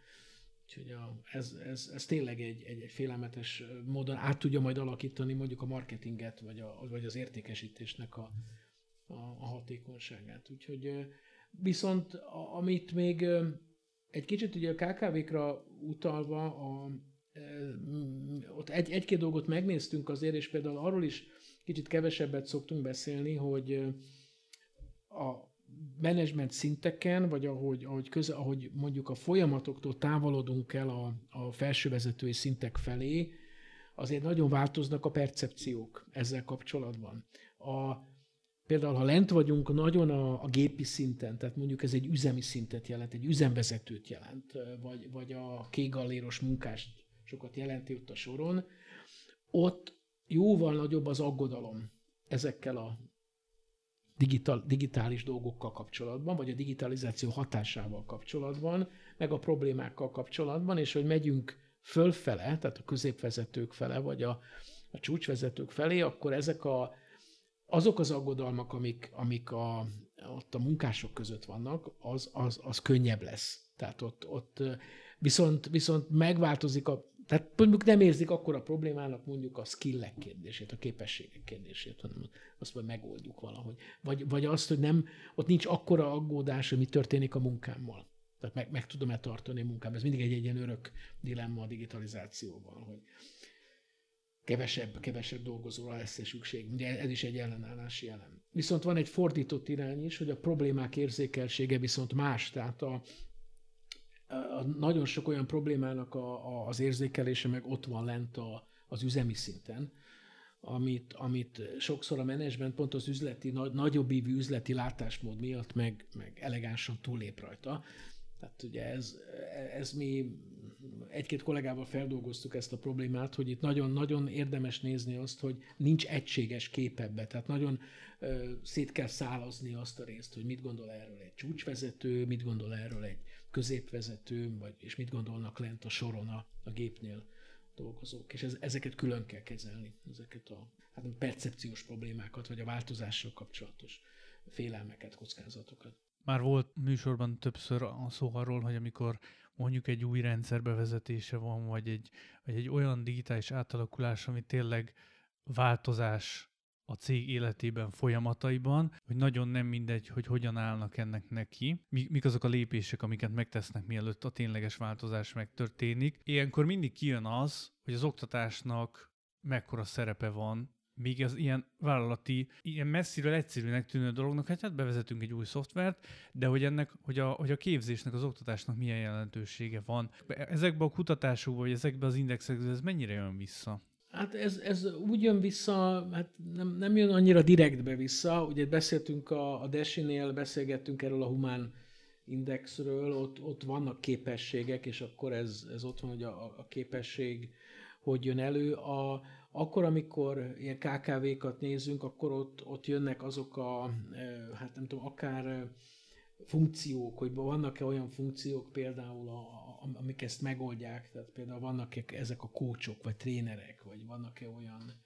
C: Úgyhogy a, ez, ez, ez tényleg egy, egy, egy félelmetes módon át tudja majd alakítani mondjuk a marketinget, vagy, a, vagy az értékesítésnek a, a, a hatékonyságát. Úgyhogy viszont a, amit még egy kicsit ugye a KKV-kra utalva, a, ott egy, egy-két dolgot megnéztünk azért, és például arról is kicsit kevesebbet szoktunk beszélni, hogy a menedzsment szinteken, vagy ahogy, ahogy, köze, ahogy mondjuk a folyamatoktól távolodunk el a, a felsővezetői szintek felé, azért nagyon változnak a percepciók ezzel kapcsolatban. A, például, ha lent vagyunk nagyon a, a gépi szinten, tehát mondjuk ez egy üzemi szintet jelent, egy üzemvezetőt jelent, vagy, vagy a kégalléros munkást sokat jelenti ott a soron, ott jóval nagyobb az aggodalom ezekkel a digital, digitális dolgokkal kapcsolatban, vagy a digitalizáció hatásával kapcsolatban, meg a problémákkal kapcsolatban, és hogy megyünk fölfele, tehát a középvezetők fele, vagy a, a csúcsvezetők felé, akkor ezek a, azok az aggodalmak, amik, amik a, ott a munkások között vannak, az, az, az könnyebb lesz. Tehát ott, ott viszont, viszont megváltozik a tehát mondjuk nem érzik akkor a problémának mondjuk a skillek kérdését, a képességek kérdését, hanem azt majd megoldjuk valahogy. Vagy, vagy azt, hogy nem, ott nincs akkora aggódás, hogy mi történik a munkámmal. Tehát meg, meg tudom-e tartani a munkám. Ez mindig egy, egy ilyen örök dilemma a digitalizációban, hogy kevesebb, kevesebb dolgozóra lesz szükség. Ugye ez is egy ellenállási elem. Viszont van egy fordított irány is, hogy a problémák érzékelsége viszont más. Tehát a, a nagyon sok olyan problémának a, a, az érzékelése meg ott van lent a, az üzemi szinten, amit, amit sokszor a menedzsment pont az üzleti, nagy, nagyobb ívű üzleti látásmód miatt meg, meg elegánsan túlép rajta. Tehát ugye ez, ez mi egy-két kollégával feldolgoztuk ezt a problémát, hogy itt nagyon-nagyon érdemes nézni azt, hogy nincs egységes kép ebbe. Tehát nagyon ö, szét kell szálazni azt a részt, hogy mit gondol erről egy csúcsvezető, mit gondol erről egy középvezető, vagy, és mit gondolnak lent a soron a, a gépnél dolgozók. És ez, ezeket külön kell kezelni, ezeket a hát a percepciós problémákat, vagy a változással kapcsolatos félelmeket, kockázatokat.
B: Már volt műsorban többször a szó arról, hogy amikor mondjuk egy új rendszer bevezetése van, vagy egy, vagy egy olyan digitális átalakulás, ami tényleg változás a cég életében, folyamataiban, hogy nagyon nem mindegy, hogy hogyan állnak ennek neki, mik azok a lépések, amiket megtesznek, mielőtt a tényleges változás megtörténik. Ilyenkor mindig kijön az, hogy az oktatásnak mekkora szerepe van még az ilyen vállalati, ilyen messziről egyszerűnek tűnő dolognak, hát, hát bevezetünk egy új szoftvert, de hogy ennek, hogy a, hogy a képzésnek, az oktatásnak milyen jelentősége van. Ezekben a kutatásokban, vagy ezekben az indexekben ez mennyire jön vissza?
C: Hát ez, ez úgy jön vissza, hát nem, nem jön annyira direktbe vissza. Ugye beszéltünk a, a Desinél, beszélgettünk erről a humán indexről, ott, ott vannak képességek, és akkor ez, ez ott van, hogy a, a képesség hogy jön elő. A, akkor, amikor ilyen KKV-kat nézünk, akkor ott, ott jönnek azok a, hát nem tudom, akár funkciók, hogy vannak-e olyan funkciók például, a, a, amik ezt megoldják, tehát például vannak-e ezek a kócsok, vagy trénerek, vagy vannak-e olyan,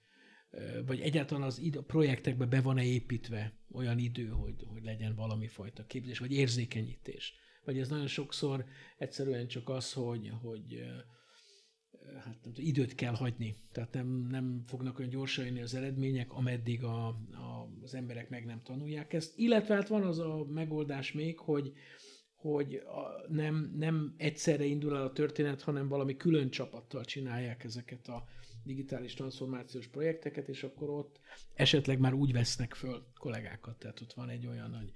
C: vagy egyáltalán az id- a projektekbe be van-e építve olyan idő, hogy, hogy legyen valami fajta képzés, vagy érzékenyítés. Vagy ez nagyon sokszor egyszerűen csak az, hogy, hogy hát nem tudom, időt kell hagyni. Tehát nem, nem fognak olyan gyorsan jönni az eredmények, ameddig a, a, az emberek meg nem tanulják ezt. Illetve hát van az a megoldás még, hogy, hogy a, nem, nem egyszerre indul el a történet, hanem valami külön csapattal csinálják ezeket a digitális transformációs projekteket, és akkor ott esetleg már úgy vesznek föl kollégákat. Tehát ott van egy olyan, hogy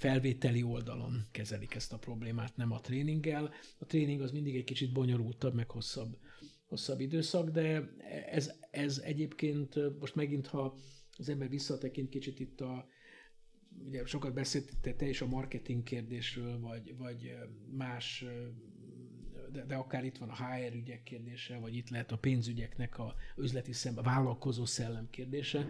C: felvételi oldalon kezelik ezt a problémát, nem a tréninggel. A tréning az mindig egy kicsit bonyolultabb, meg hosszabb, hosszabb időszak, de ez, ez egyébként most megint, ha az ember visszatekint kicsit itt a, ugye sokat beszéltél te is a marketing kérdésről, vagy, vagy más, de, de akár itt van a HR ügyek kérdése, vagy itt lehet a pénzügyeknek a üzleti szem, a vállalkozó szellem kérdése.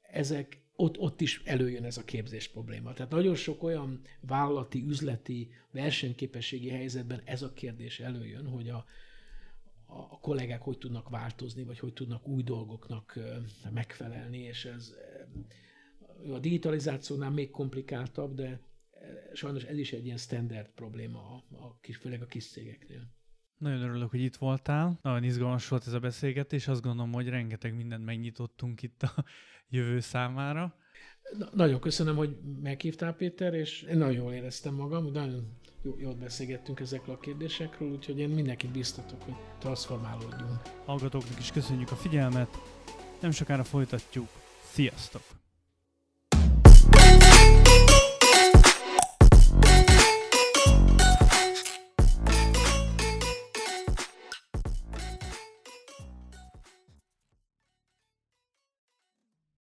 C: Ezek ott, ott is előjön ez a képzés probléma. Tehát nagyon sok olyan vállalati, üzleti, versenyképességi helyzetben ez a kérdés előjön, hogy a, a kollégák hogy tudnak változni, vagy hogy tudnak új dolgoknak megfelelni, és ez a digitalizációnál még komplikáltabb, de sajnos ez is egy ilyen standard probléma, a, a, főleg a kis cégeknél.
B: Nagyon örülök, hogy itt voltál. Nagyon izgalmas volt ez a beszélgetés. Azt gondolom, hogy rengeteg mindent megnyitottunk itt a jövő számára.
C: Na, nagyon köszönöm, hogy meghívtál, Péter, és én nagyon jól éreztem magam, nagyon jól beszélgettünk ezekről a kérdésekről, úgyhogy én mindenkit biztatok, hogy transformálódjunk.
B: Hallgatóknak is köszönjük a figyelmet, nem sokára folytatjuk. Sziasztok!